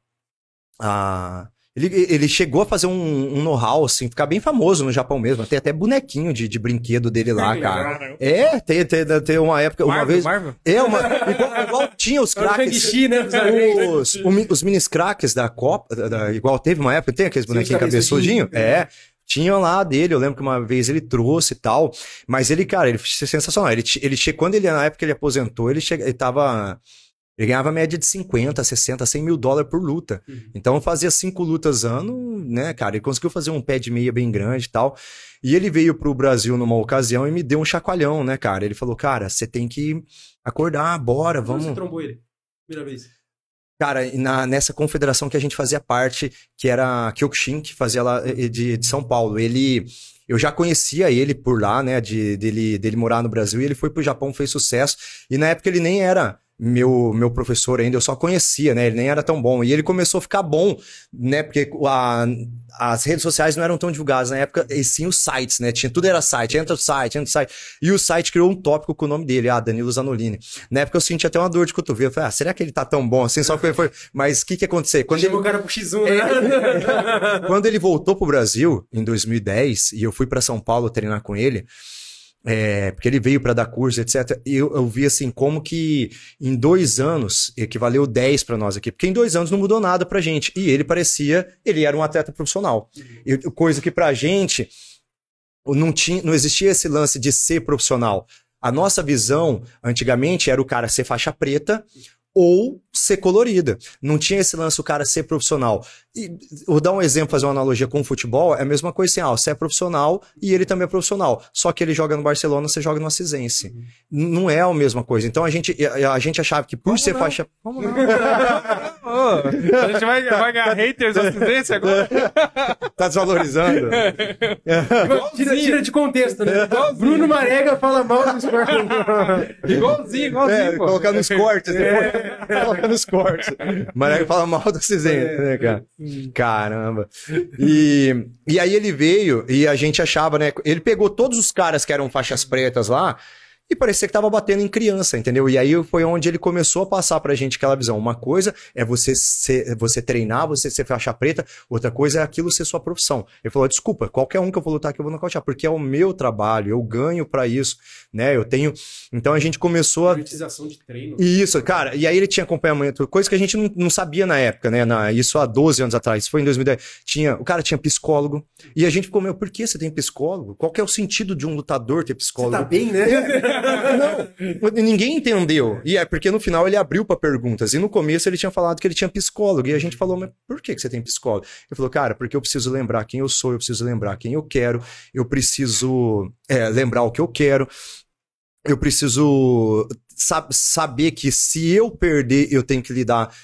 a. Ele, ele chegou a fazer um, um know-how, assim, ficar bem famoso no Japão mesmo. Tem até bonequinho de, de brinquedo dele lá, cara. É, tem, tem, tem uma época, uma Marvel, vez. Marvel? É, uma. Igual, igual tinha os craques. Né? os. Os, minis craques da Copa, da- da- igual teve uma época, tem aqueles bonequinhos os cabeçudinhos. É. Tinha lá dele, eu lembro que uma vez ele trouxe e tal. Mas ele, cara, ele foi sensacional. Ele, ele quando ele, na época ele aposentou, ele, che, ele tava. Ele ganhava média de 50, 60, 100 mil dólares por luta. Uhum. Então fazia cinco lutas ano, né, cara? Ele conseguiu fazer um pé de meia bem grande e tal. E ele veio pro Brasil numa ocasião e me deu um chacoalhão, né, cara? Ele falou, cara, você tem que acordar, bora, vamos. você trombou ele? Primeira vez. Cara, na, nessa confederação que a gente fazia parte, que era a Kyokushin, que fazia lá de, de São Paulo. Ele. Eu já conhecia ele por lá, né? De, dele, dele morar no Brasil, e ele foi pro Japão, fez sucesso. E na época ele nem era meu, meu professor ainda, eu só conhecia, né? Ele nem era tão bom. E ele começou a ficar bom, né? Porque a- as redes sociais não eram tão divulgadas na época, e sim os sites, né? Tinha, tudo era site, entra no site, entra no site. E o site criou um tópico com o nome dele, ah, Danilo Zanolini. Na época eu senti até uma dor de cotovelo. Eu falei, ah, será que ele tá tão bom assim? Só que ele foi. Mas o que que aconteceu? Quando ele, Chama o cara pro X1, né? quando ele voltou pro Brasil, em 2010, e eu fui pra São Paulo treinar com ele, é, porque ele veio pra dar curso, etc. E eu, eu vi assim como que em dois anos equivaleu 10 pra nós aqui, porque em dois anos não mudou nada pra gente. E ele parecia, ele era um atleta profissional. E, coisa que pra gente não, tinha, não existia esse lance de ser profissional. A nossa visão, antigamente, era o cara ser faixa preta ou ser colorida. Não tinha esse lance o cara ser profissional. E vou dar um exemplo, fazer uma analogia com o futebol, é a mesma coisa assim, ah, você é profissional e ele também é profissional. Só que ele joga no Barcelona, você joga no Assisense. N- Não é a mesma coisa. Então a gente, a, a gente achava que por ser faixa... Vamos lá. Ô, a gente vai, vai ganhar haters da acidência agora? Tá desvalorizando. tira, tira de contexto, né? Bruno Marega fala mal do esporte. Igualzinho, igualzinho, É, pô. colocar nos cortes. depois. Colocar nos cortes. Marega fala mal do cinzento, né, cara? Caramba. E, e aí ele veio e a gente achava, né? Ele pegou todos os caras que eram faixas pretas lá e parecia que tava batendo em criança, entendeu? E aí foi onde ele começou a passar pra gente aquela visão. Uma coisa é você ser, você treinar, você ser faixa preta, outra coisa é aquilo ser sua profissão. Ele falou: desculpa, qualquer um que eu vou lutar aqui eu vou nocautear, porque é o meu trabalho, eu ganho pra isso, né? Eu tenho. Então a gente começou a Politização de treino. isso, cara. E aí ele tinha acompanhamento, coisa que a gente não, não sabia na época, né? Na, isso há 12 anos atrás, foi em 2010. Tinha, o cara tinha psicólogo. E a gente ficou, meu, por que você tem psicólogo? Qual que é o sentido de um lutador ter Você psicólogo? tá bem, né? Não, ninguém entendeu. E é porque no final ele abriu pra perguntas. E no começo ele tinha falado que ele tinha psicólogo. E a gente falou, mas por que que você tem psicólogo? Ele falou, cara, porque eu preciso lembrar quem eu sou, eu preciso lembrar quem eu quero, eu preciso é, lembrar o que eu quero. Eu preciso saber que se eu perder, eu tenho que lidar,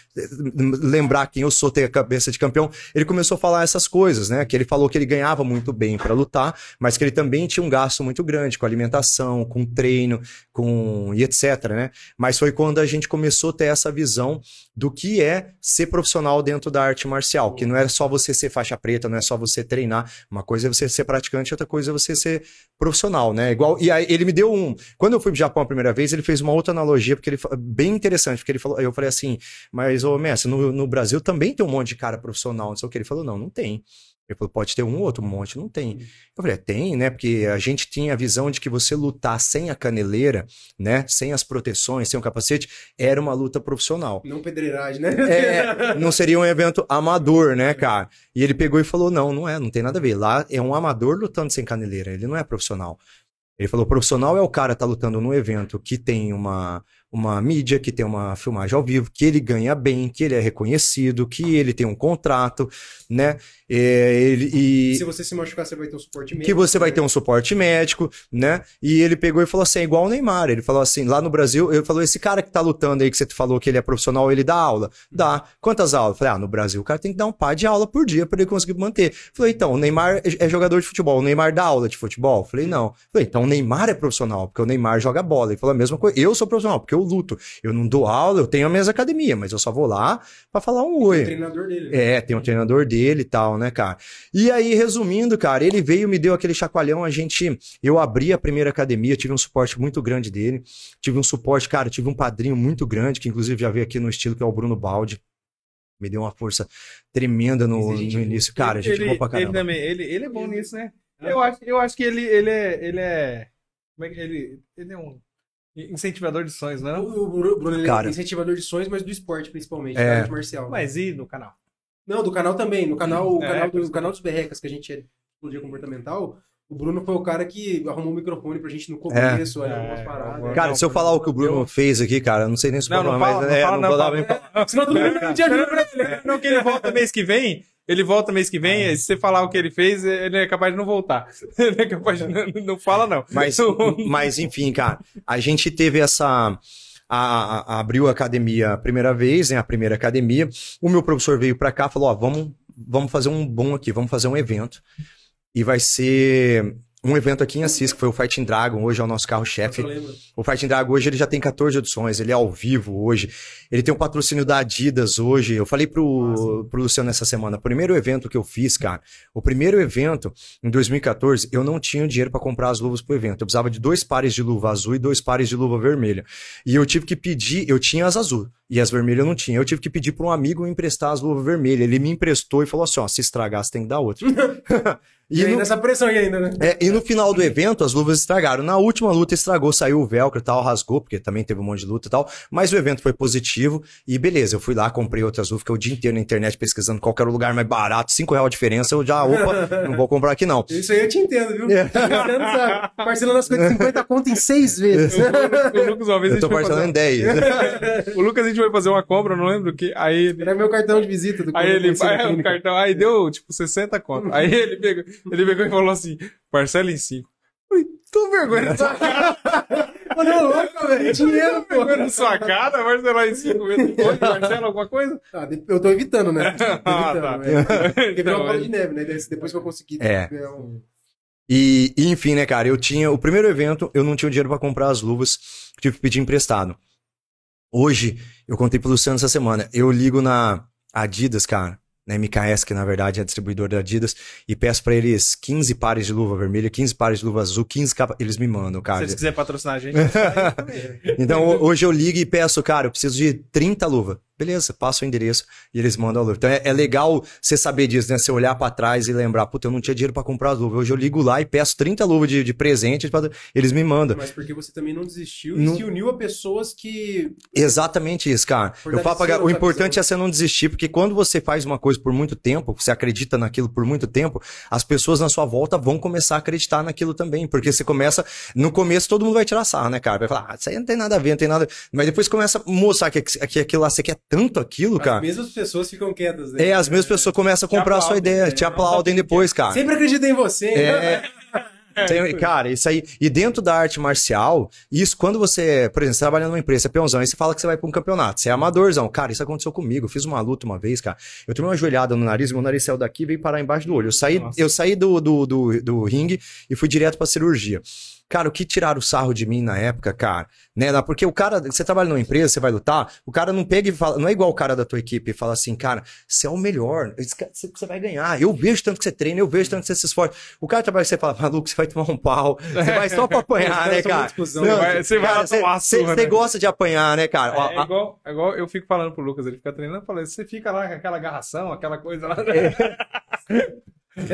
lembrar quem eu sou, ter a cabeça de campeão. Ele começou a falar essas coisas, né? Que ele falou que ele ganhava muito bem pra lutar, mas que ele também tinha um gasto muito grande com alimentação, com treino, com e etc, né? Mas foi quando a gente começou a ter essa visão do que é ser profissional dentro da arte marcial, que não é só você ser faixa preta, não é só você treinar, uma coisa é você ser praticante, outra coisa é você ser profissional, né? Igual e aí ele me deu um, quando eu fui pro Japão a primeira vez, ele fez uma outra analogia, porque ele bem interessante, porque ele falou, eu falei assim, mas ô Messi, no, no Brasil também tem um monte de cara profissional, não sei o que. Ele falou, não, não tem. Ele falou, pode ter um outro, um monte, não tem. Eu falei, é, tem, né? Porque a gente tinha a visão de que você lutar sem a caneleira, né? Sem as proteções, sem o capacete, era uma luta profissional. Não pedreiragem, né? É, não seria um evento amador, né, cara? E ele pegou e falou: não, não é, não tem nada a ver. Lá é um amador lutando sem caneleira, ele não é profissional. Ele falou: profissional é o cara que tá lutando num evento que tem uma, uma mídia, que tem uma filmagem ao vivo, que ele ganha bem, que ele é reconhecido, que ele tem um contrato, né? É, ele, e Se você se machucar, você vai ter um suporte médico. que você vai ter um suporte médico, né? E ele pegou e falou assim, é igual o Neymar. Ele falou assim, lá no Brasil, ele falou, esse cara que tá lutando aí, que você falou que ele é profissional, ele dá aula? Dá. Quantas aulas? Eu falei, ah, no Brasil o cara tem que dar um par de aula por dia para ele conseguir manter. Eu falei, então, o Neymar é é jogador de futebol, o Neymar dá aula de futebol? Eu falei, não. Eu falei, então o Neymar é profissional, porque o Neymar joga bola. Ele falou a mesma coisa, eu sou profissional, porque eu luto. Eu não dou aula, eu tenho a minha academia, mas eu só vou lá para falar um O oi. treinador dele. É, tem um treinador dele e tal, né, cara? E aí, resumindo, cara, ele veio, me deu aquele chacoalhão, a gente, eu abri a primeira academia, tive um suporte muito grande dele, tive um suporte, cara, tive um padrinho muito grande, que inclusive já veio aqui no estilo, que é o Bruno Baldi, me deu uma força tremenda no, gente no início, cara, a gente ele, pra ele caramba. também, ele, ele é bom nisso, né? Ah. Eu acho, eu acho que ele, ele é, ele é, como é que ele, ele é um incentivador de sonhos, não é? não? O o Bruno, Bruno ele Cara. é incentivador de sonhos, mas do esporte principalmente, É. da arte marcial. Mas e no canal? Não, do canal também. No canal, o É, canal, do, o canal dos Berrecas, que a gente é psicologia comportamental, o Bruno foi o cara que arrumou o microfone pra gente no começo, olha, É, algumas paradas. Cara, se eu falar o que o Bruno fez aqui, cara, eu não sei nem se Não, pode não falar, fala, mas não é, fala, não não vou dar fala. bem- Senão todo mundo pede ajuda pra ele. Não, que ele volta mês que vem. Ele volta mês que vem, se você falar o que ele fez, ele é capaz de não voltar. Ele é capaz de não, não fala, não. Mas, mas enfim, cara, a gente teve essa. A, a- abriu a academia a primeira vez, né? A primeira academia. O meu professor veio pra cá e falou: Ó, vamos, vamos fazer um bom aqui, vamos fazer um evento. E vai ser um evento aqui em Assis, que foi o Fighting Dragon, hoje é o nosso carro-chefe. O Fighting Dragon hoje ele já tem 14 edições, ele é ao vivo hoje. Ele tem um patrocínio da Adidas hoje. Eu falei pro, pro Luciano essa semana, o primeiro evento que eu fiz, cara, o primeiro evento em 2014, eu não tinha dinheiro pra comprar as luvas pro evento. Eu precisava de dois pares de luva azul e dois pares de luva vermelha. E eu tive que pedir, eu tinha as azul e as vermelhas eu não tinha. Eu tive que pedir para um amigo emprestar as luvas vermelhas. Ele me emprestou e falou assim: ó, se estragar, você tem que dar outra. E, aí no- nessa pressão aí ainda, né? é, e no final do evento, as luvas estragaram. Na última luta estragou, saiu o velcro e tal, rasgou, porque também teve um monte de luta e tal. Mas o evento foi positivo e beleza, eu fui lá, comprei outras luvas, fiquei o dia inteiro na internet pesquisando qual que era o lugar mais barato, 5 reais a diferença, eu já, opa, não vou comprar aqui não. Isso aí eu te entendo, viu? É. Entendo? Parcelando as coisas de 50 conto em seis vezes. O Lucas, uma vez, Eu tô parcelando em fazer... 10. o Lucas, a gente foi fazer uma compra, não lembro o que. Aí ele. Era meu cartão de visita do Aí ele, aí o clínica. cartão, aí deu tipo 60 conto. Aí ele pegou, ele pegou e falou assim: parcela em 5. Falei, tô vergonha na sua cara, Mano, é louco, velho. Dinheiro, pô. vergonha na sua cara, parcelar em 5 vezes. Pode, Marcela, alguma coisa? Ah, de- eu tô evitando, né? Tô evitando, Ah, tá. é. Porque virou Então, uma bola de neve, né? Depois que eu consegui É. ganhar um... E, e, enfim, né, cara, eu tinha. O primeiro evento, eu não tinha dinheiro pra comprar as luvas, tive que pedir emprestado. Hoje, eu contei pro Luciano essa semana, eu ligo na Adidas, cara, na MKS, que na verdade é distribuidor da Adidas, e peço pra eles 15 pares de luva vermelha, 15 pares de luva azul, 15 capas. Eles me mandam, Se cara. vocês quiserem patrocinar a gente, Então ho- hoje eu ligo e peço, cara, eu preciso de 30 luvas. Beleza, passo o endereço e eles mandam a luva. Então é, é legal você saber disso, né? Você olhar pra trás e lembrar, puta, eu não tinha dinheiro pra comprar as luvas. Hoje eu ligo lá e peço 30 luvas de, de presente, pra- eles me mandam. Mas porque você também não desistiu Não- e se uniu a pessoas que... Exatamente isso, cara. Eu falo pra o importante é você não desistir, porque quando você faz uma coisa por muito tempo, você acredita naquilo por muito tempo, as pessoas na sua volta vão começar a acreditar naquilo também, porque você começa, no começo todo mundo vai tirar sarro, né, cara? Vai falar, ah, isso aí não tem nada a ver, não tem nada. Mas depois começa a mostrar que, que aquilo lá você quer tanto aquilo, cara. As mesmas pessoas ficam quietas, né? É, as mesmas pessoas começam a comprar a sua ideia, né? te aplaudem depois, cara. Sempre acreditei em você. É. Tem- cara, isso aí. E dentro da arte marcial, isso quando você, por exemplo, você trabalha numa empresa, você é peãozão, aí você fala que você vai pra um campeonato, você é amadorzão. Cara, isso aconteceu comigo. Eu fiz uma luta uma vez, cara. Eu tomei uma joelhada no nariz, meu nariz saiu daqui e veio parar embaixo do olho. Eu saí, Nossa. eu saí do, do, do, do ringue e fui direto pra cirurgia. Cara, o que tiraram o sarro de mim na época, cara, né? Porque o cara, você trabalha numa empresa, você vai lutar, o cara não pega e fala, não é igual o cara da tua equipe e fala assim, cara, você é o melhor, você vai ganhar, eu vejo tanto que você treina, eu vejo tanto que você se esforça. O cara trabalha e você fala, maluco, você vai tomar um pau, você vai só pra apanhar, né, cara? Você vai- você vai cara, lá tomar você surra, você né? gosta de apanhar, né, cara? Ó, É, é igual, é igual eu fico falando pro Lucas, ele fica treinando, eu falei, você fica lá com aquela agarração, aquela coisa lá. é, mas,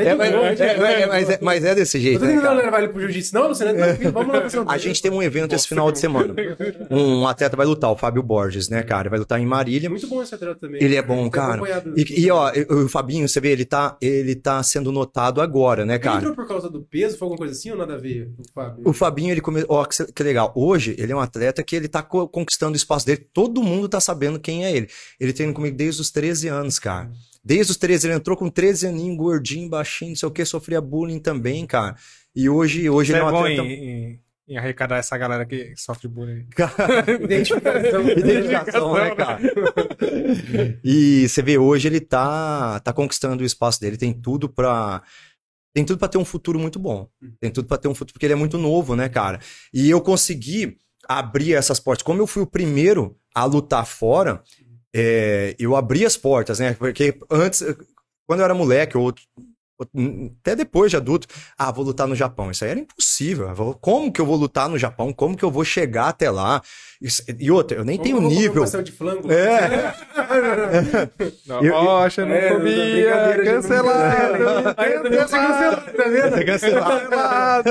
é, é, mas é- mas é desse Eu jeito, tô né, cara? levar ele pro jiu-jitsu. Não, Luciano, é. Vamos lá fazer um A gente tem um evento esse final de semana. Um atleta vai lutar, o Fábio Borges, né, cara? Vai lutar em Marília. É muito bom esse atleta também. Ele é bom, cara. E, e, ó, o Fabinho, você vê, ele tá, ele tá sendo notado agora, né, Ele cara? entrou por causa do peso? Foi alguma coisa assim ou nada a ver, o Fábio? O Fabinho, ele começou. Ó, que, que legal. Hoje, ele é um atleta que ele tá co- conquistando o espaço dele. Todo mundo tá sabendo quem é ele. Ele treina comigo desde os 13 anos, cara. Desde os 13, ele entrou com 13 aninhos, gordinho, baixinho, não sei o que, sofria bullying também, cara. E hoje, hoje Você ele é é um bom atleta. em, em- em arrecadar essa galera que sofre bullying. Identificação. Identificação, né, cara? E você vê, hoje ele tá, tá conquistando o espaço dele, tem tudo pra. Tem tudo pra ter um futuro muito bom. Tem tudo pra ter um futuro, porque ele é muito novo, né, cara? E eu consegui abrir essas portas. Como eu fui o primeiro a lutar fora, é, eu abri as portas, né? Porque antes, quando eu era moleque, ou até depois de adulto, ah, vou lutar no Japão. Isso aí era impossível. Como que eu vou lutar no Japão? Como que eu vou chegar até lá? Isso- e outra, eu nem tenho nível. de flango. É. Não, Eu- ó, É, gente. cancelado. Cancelado, tá? É cancelado.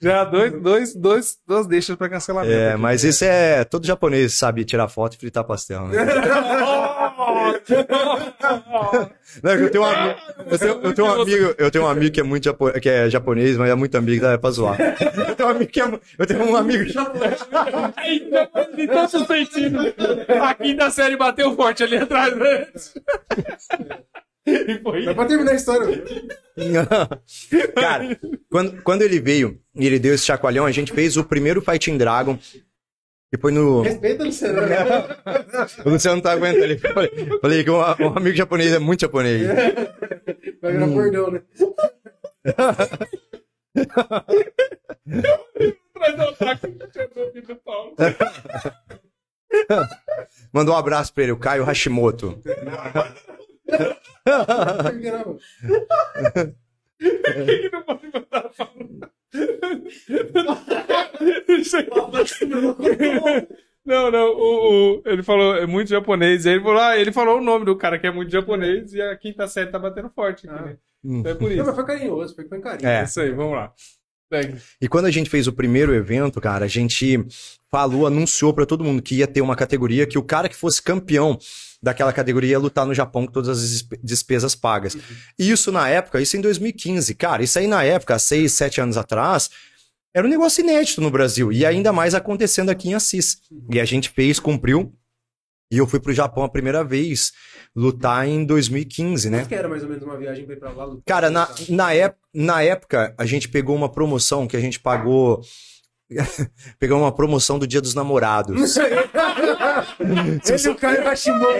Já dois, dois, dois, duas deixas pra cancelamento. É, aqui. mas isso é. Todo japonês sabe tirar foto e fritar pastel, né? Não, eu tenho um amigo, eu tenho, eu tenho um amigo, eu tenho um amigo que é muito japo, que é japonês, mas é muito amigo, dá pra zoar. Eu tenho um amigo que é, eu tenho um amigo japonês. Em todos os sentidos. A quinta série bateu forte ali atrás. Né? E foi Dá pra terminar a história. Cara, quando, quando ele veio e ele deu esse chacoalhão, a gente fez o primeiro Fighting Dragon. Depois no. Respeita, Luciano. O Luciano não tá aguentando. Ele falei, falei que um, um amigo japonês é muito japonês. Vai virar bordão, né? Traz o ataque do Paulo. Mandou um abraço pra ele, o Caio Hashimoto. que não pode mandar Paulo? Isso aqui- Não, não, o, o- ele falou, é muito japonês. Aí ele falou, ah, ele falou o nome do cara que é muito japonês e a quinta série tá batendo forte aqui, né? Então é por Não, isso. mas foi carinhoso, foi com carinho. É. É isso aí, vamos lá. Segue. E quando a gente fez o primeiro evento, cara, a gente falou, anunciou pra todo mundo que ia ter uma categoria que o cara que fosse campeão daquela categoria ia lutar no Japão com todas as despe- despesas pagas. E isso na época, isso em 2015, cara, isso aí na época, seis, sete anos atrás, era um negócio inédito no Brasil. E ainda mais acontecendo aqui em Assis. E a gente fez, cumpriu. E eu fui pro Japão a primeira vez lutar em 2015, né? Quanto que era mais ou menos uma viagem pra ir pra lá? lutar? Cara, na, na, ép- na época, a gente pegou uma promoção que a gente pagou. Pegou uma promoção do Dia dos Namorados. Aí. Esse é o Caio Hashimoto.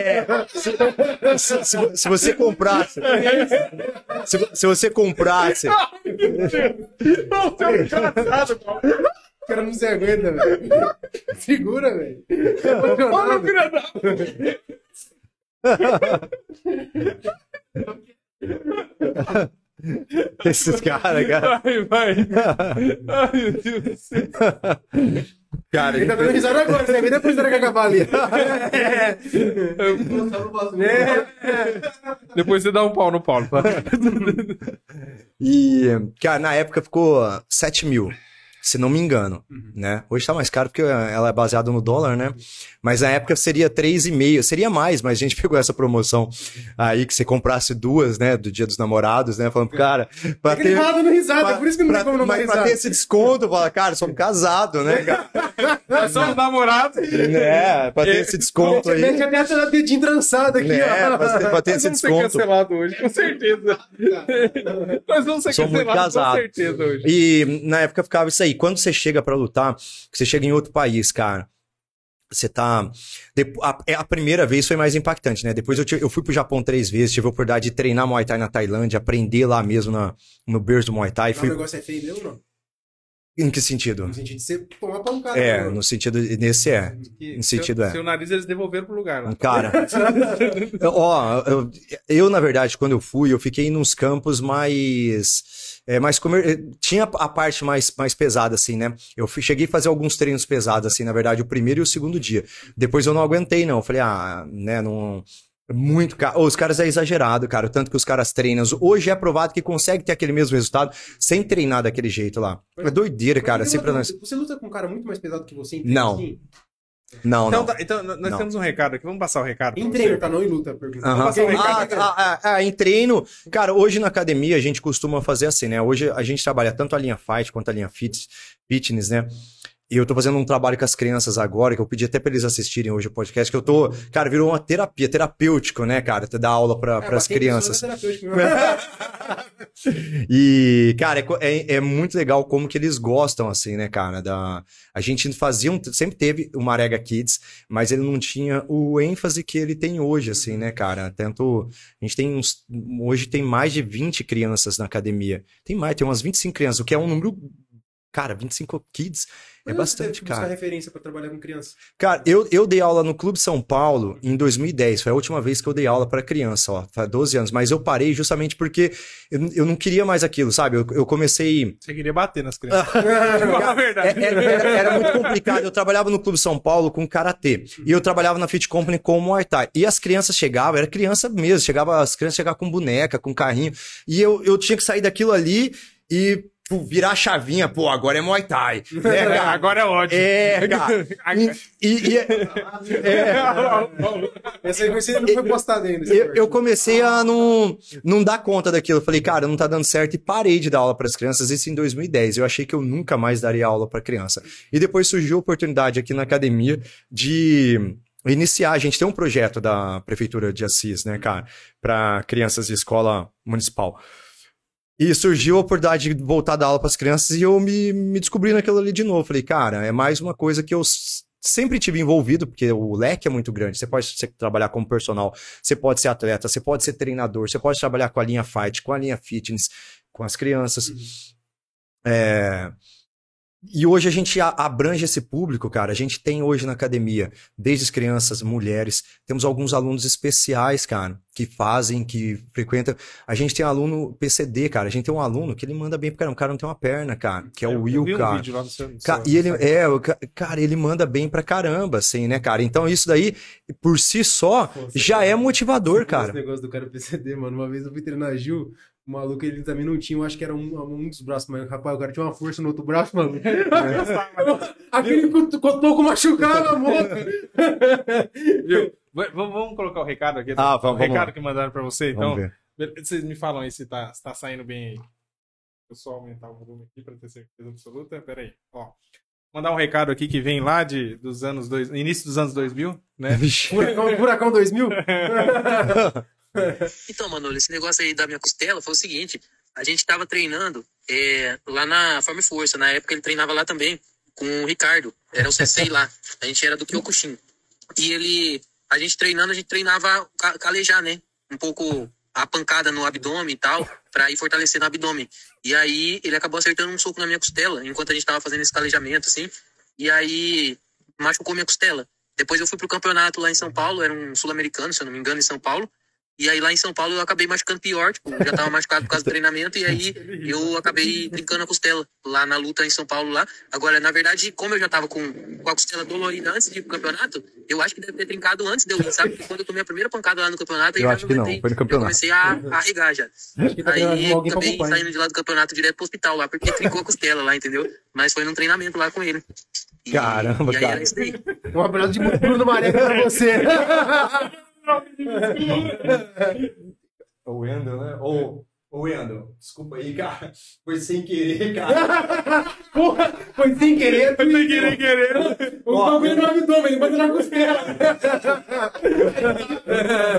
se, se- se você comprasse. Se, vo- se você comprasse. O cara não se aguenta, velho. Segura, velho. Olha o Emocionado. Esses caras, cara. Vai, vai. Ai, meu Deus do céu. Cara, Ele tá dando risada agora, você depois da hora que acabar ali. Depois você dá um pau no Paulo, tá? E, cara, na época ficou 7 mil, se não me engano, né? Hoje tá mais caro porque ela é baseada no dólar, né? Mas na época seria 3,5, seria mais, mas a gente pegou essa promoção aí que você comprasse duas, né, do Dia dos Namorados, né? Falando, cara, Aquele ter, dando risada, pra- por isso que não pra- tem como não mas pra risada. ter esse desconto, fala, cara, somos casados, né, cara? Nós somos namorados. É, pra ter esse desconto aí. Mete até a dedinho trançado aqui, É, ó. pra ter, pra ter Nós esse vamos ser desconto. cancelados hoje, com certeza. Nós vamos ser cancelados com certeza hoje. E na época ficava isso aí. Quando você chega pra lutar, você chega em outro país, cara. Você tá. A, é, a primeira vez foi mais impactante, né? Depois eu, tive- eu fui pro Japão três vezes, tive a oportunidade de treinar Muay Thai na Tailândia, aprender lá mesmo na, no berço do Muay Thai. O Fui, negócio é feio mesmo, não? Em que sentido? No sentido de você tomar pancada. É, né? no sentido. Nesse é. Que Em sentido seu, é. Seu nariz eles devolveram pro lugar lá. Cara, ó, eu, eu, na verdade, quando eu fui, eu fiquei nos campos mais. É, mais comer... eh, Tinha a parte mais, mais pesada, assim, né? Eu fui- cheguei a fazer alguns treinos pesados, assim, na verdade, o primeiro e o segundo dia. Depois eu não aguentei, não. Eu falei, ah, né, não. Muito caro. os caras é exagerado, cara. o Tanto que os caras treinam. Hoje é provado que consegue ter aquele mesmo resultado sem treinar daquele jeito lá. É doideira, cara. Mas Sempre você luta- Você luta com um cara muito mais pesado que você Não. assim? Não, Então, não. tá- então nós Não. temos um recado aqui. Vamos passar o recado. Em você. treino, tá? Não em luta, pergunta. Aham. passar um recado Ah, aqui. ah, ah, ah, em treino, cara, hoje na academia a gente costuma fazer assim, né? Hoje a gente trabalha tanto a linha fight quanto a linha fit, fitness, né? E eu tô fazendo um trabalho com as crianças agora, que eu pedi até pra eles assistirem hoje o podcast, que eu tô, cara, virou uma terapia, terapêutico, né, cara? Dar aula pra, É, pras crianças. é mesmo. E, cara, é é, é muito legal como que eles gostam, assim, né, cara? Da... A gente fazia, um, sempre teve o Marega Kids, mas ele não tinha o ênfase que ele tem hoje, assim, né, cara? Tanto, a gente tem uns, hoje tem mais de 20 crianças na academia. Tem mais, tem umas 25 crianças, o que é um número, cara, 25 kids é Mas você bastante, cara. referência pra trabalhar com criança. Cara, eu, eu dei aula no Clube São Paulo em 2010. Foi a última vez que eu dei aula pra criança, ó. Faz 12 anos. Mas eu parei justamente porque eu, eu não queria mais aquilo, sabe? Eu, eu comecei. Você queria bater nas crianças. A É- verdade. Era, era- era muito complicado. Eu trabalhava no Clube São Paulo com karatê. E eu trabalhava na Fit Company com Muay Thai. E as crianças chegavam, era criança mesmo. Chegava, as crianças chegavam com boneca, com carrinho. E eu, eu tinha que sair daquilo ali e pô, virar a chavinha. Pô, agora é Muay Thai. Né, cara? Agora é ódio. É, cara. E, e- e- Essa aí você não foi postada ainda. eu, eu comecei a não, não dar conta daquilo. Eu falei, cara, não tá dando certo e parei de dar aula para as crianças. Isso em 2010. Eu achei que eu nunca mais daria aula para criança. E depois surgiu a oportunidade aqui na academia de iniciar. A gente tem um projeto da Prefeitura de Assis, né, cara, para crianças de escola municipal. E surgiu a oportunidade de voltar a dar aula para as crianças e eu me, me descobri naquilo ali de novo. Falei, cara, é mais uma coisa que eu sempre tive envolvido, porque o leque é muito grande. Você pode ser- trabalhar como personal, você pode ser atleta, você pode ser treinador, você pode trabalhar com a linha fight, com a linha fitness, com as crianças. É, E hoje a gente abrange esse público, cara. A gente tem hoje na academia, desde as crianças, mulheres, temos alguns alunos especiais, cara, que fazem, que frequentam. A gente tem aluno PCD, cara. A gente tem um aluno que ele manda bem pra caramba. O cara não tem uma perna, cara, que é o Will, vi um cara. vídeo lá no seu, no Ca- seu- E ele, é, cara, ele manda bem pra caramba, assim, né, cara? Então isso daí, por si só, Pô, já tá- é motivador, Esse cara. negócio do cara PCD, mano. Uma vez eu fui treinar Gil, o maluco ele também não tinha, eu acho que era um, um dos braços, mas rapaz, o cara tinha uma força no outro braço, mano. Aquele coto- cotoco machucava, moto. Viu? Vamos, vamos colocar o recado aqui. Ah, o vamos- recado vamos. que mandaram pra você. Então, vocês me falam aí se tá, se tá saindo bem aí. Eu só aumentar o volume aqui pra ter certeza absoluta. Pera aí. Ó. Mandar um recado aqui que vem lá de, dos anos dois, início dos anos 2000, né? Furacão, Furacão 2000? Então, Manolo, esse negócio aí da minha costela foi o seguinte: a gente tava treinando é, lá na Forma e Força. Na época ele treinava lá também com o Ricardo. Era o sensei lá. A gente era do Kyokushin. E ele, a gente treinando, a gente treinava ca- calejar, né? Um pouco a pancada no abdômen e tal, pra ir fortalecendo o abdômen. E aí ele acabou acertando um soco na minha costela, enquanto a gente tava fazendo esse calejamento, assim. E aí machucou minha costela. Depois eu fui pro campeonato lá em São Paulo, era um sul-americano, se eu não me engano, em São Paulo. E aí lá em São Paulo eu acabei machucando pior, tipo, já tava machucado por causa do treinamento, e aí eu acabei trincando a costela lá na luta em São Paulo lá. Agora, na verdade, como eu já tava com, com a costela dolorida antes de ir pro campeonato, eu acho que deve ter trincado antes de eu ir, sabe? Porque quando eu tomei a primeira pancada lá no campeonato, aí Eu já acho que não, foi no Eu campeonato. comecei a, a arregar já. Tá Aí acabei saindo de lá do campeonato direto pro hospital lá, porque trincou a costela lá, entendeu? Mas foi num treinamento lá com ele. E- Caramba, e aí cara. Um abraço de Bruno Mareca pra você. O Wendel, né? Ô, ô Wendel, desculpa aí, cara. Foi sem querer, cara. Porra, foi sem querer. Foi sem querer, querer. O bagulho no abdômen, ele bateu na costela.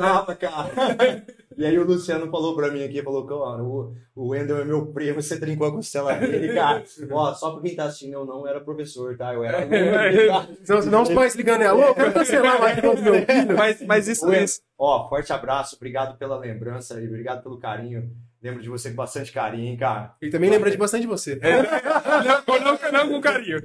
Nada, cara. E aí o Luciano falou pra mim aqui, falou que ó, o, o Wendel é meu primo, você trincou a costela dele, cara. Ó, só pra quem tá assistindo, eu não era professor, tá? Eu era aluno, tá? Senão, senão os pais ligando, né? Alô, eu cancelar mais do meu filho. Mas, mas isso, isso. Ó, forte abraço, obrigado pela lembrança e obrigado pelo carinho. Lembro de você com bastante carinho, hein, cara. Ele também lembra de bastante de você. Não, não, não com carinho.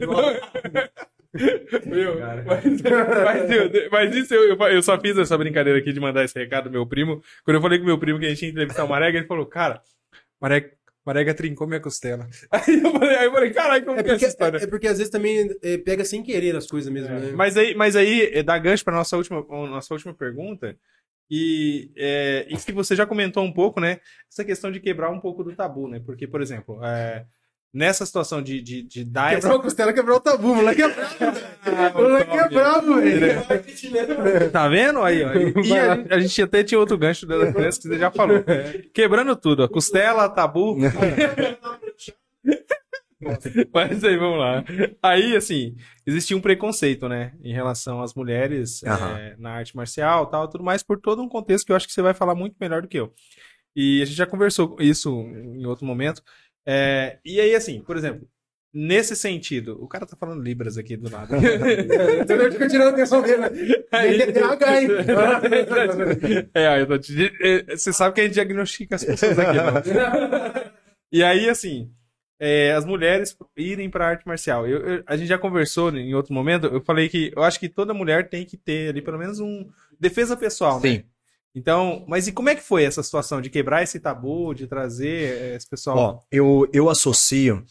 Meu, mas, mas, eu- mas isso eu, eu- só fiz essa brincadeira aqui de mandar esse recado do meu primo. Quando eu falei com meu primo que a gente ia entrevistar o Marega, ele falou, cara, Marega, Marega trincou minha costela. Aí eu falei, aí eu falei caralho, como É que é essa porque, história? é porque às vezes também é, pega sem querer as coisas mesmo, né? Mas aí, mas aí é, dá gancho para nossa última, nossa última pergunta. E, é, e que você já comentou um pouco, né? Essa questão de quebrar um pouco do tabu, né? Porque, por exemplo, é, nessa situação de, de, de dar Quebrou a costela, quebrou o tabu. O moleque é bravo. O moleque é bravo, velho. Tá vendo aí, ó? E, a, a gente até tinha outro gancho da criança que você já falou. Quebrando tudo, ó. Costela, tabu. Mas aí, vamos lá. Aí, assim, existia um preconceito, né? Em relação às mulheres Aham. é, na arte marcial tal, tudo mais, por todo um contexto que eu acho que você vai falar muito melhor do que eu. E a gente já conversou isso em outro momento. É, e aí, assim, por exemplo, nesse sentido, o cara tá falando Libras aqui do lado. Entendeu? Fica tirando a atenção dele. né? Aí- Tem hein? É, aí eu tô te- é, Você sabe que a gente diagnostica as pessoas aqui, não? E aí, assim, é, as mulheres irem pra arte marcial. Eu- eu- a gente já conversou em outro momento, eu falei que eu acho que toda mulher tem que ter ali pelo menos um defesa pessoal, né? Então, mas e como é que foi essa situação de quebrar esse tabu, de trazer é, esse pessoal? Ó, eu, eu associo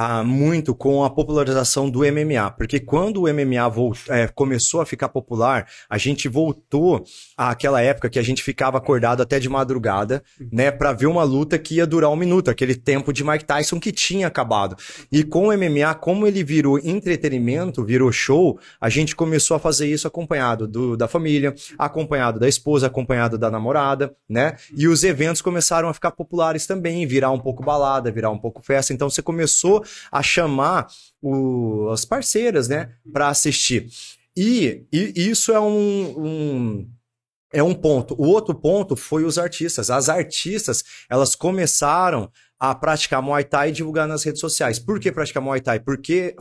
ah, muito com a popularização do MMA, porque quando o MMA vol- é, começou a ficar popular, a gente voltou àquela época que a gente ficava acordado até de madrugada, né, para ver uma luta que ia durar um minuto, aquele tempo de Mike Tyson que tinha acabado. E com o MMA, como ele virou entretenimento, virou show, a gente começou a fazer isso acompanhado do- da família, acompanhado da esposa, acompanhado da namorada, né? E os eventos começaram a ficar populares também, virar um pouco balada, virar um pouco festa. Então você começou a chamar o- as parceiras, né, para assistir. E, e isso é um, um- é um ponto. O outro ponto foi os artistas. As artistas, elas começaram a praticar Muay Thai e divulgar nas redes sociais. Por que praticar Muay Thai? Porque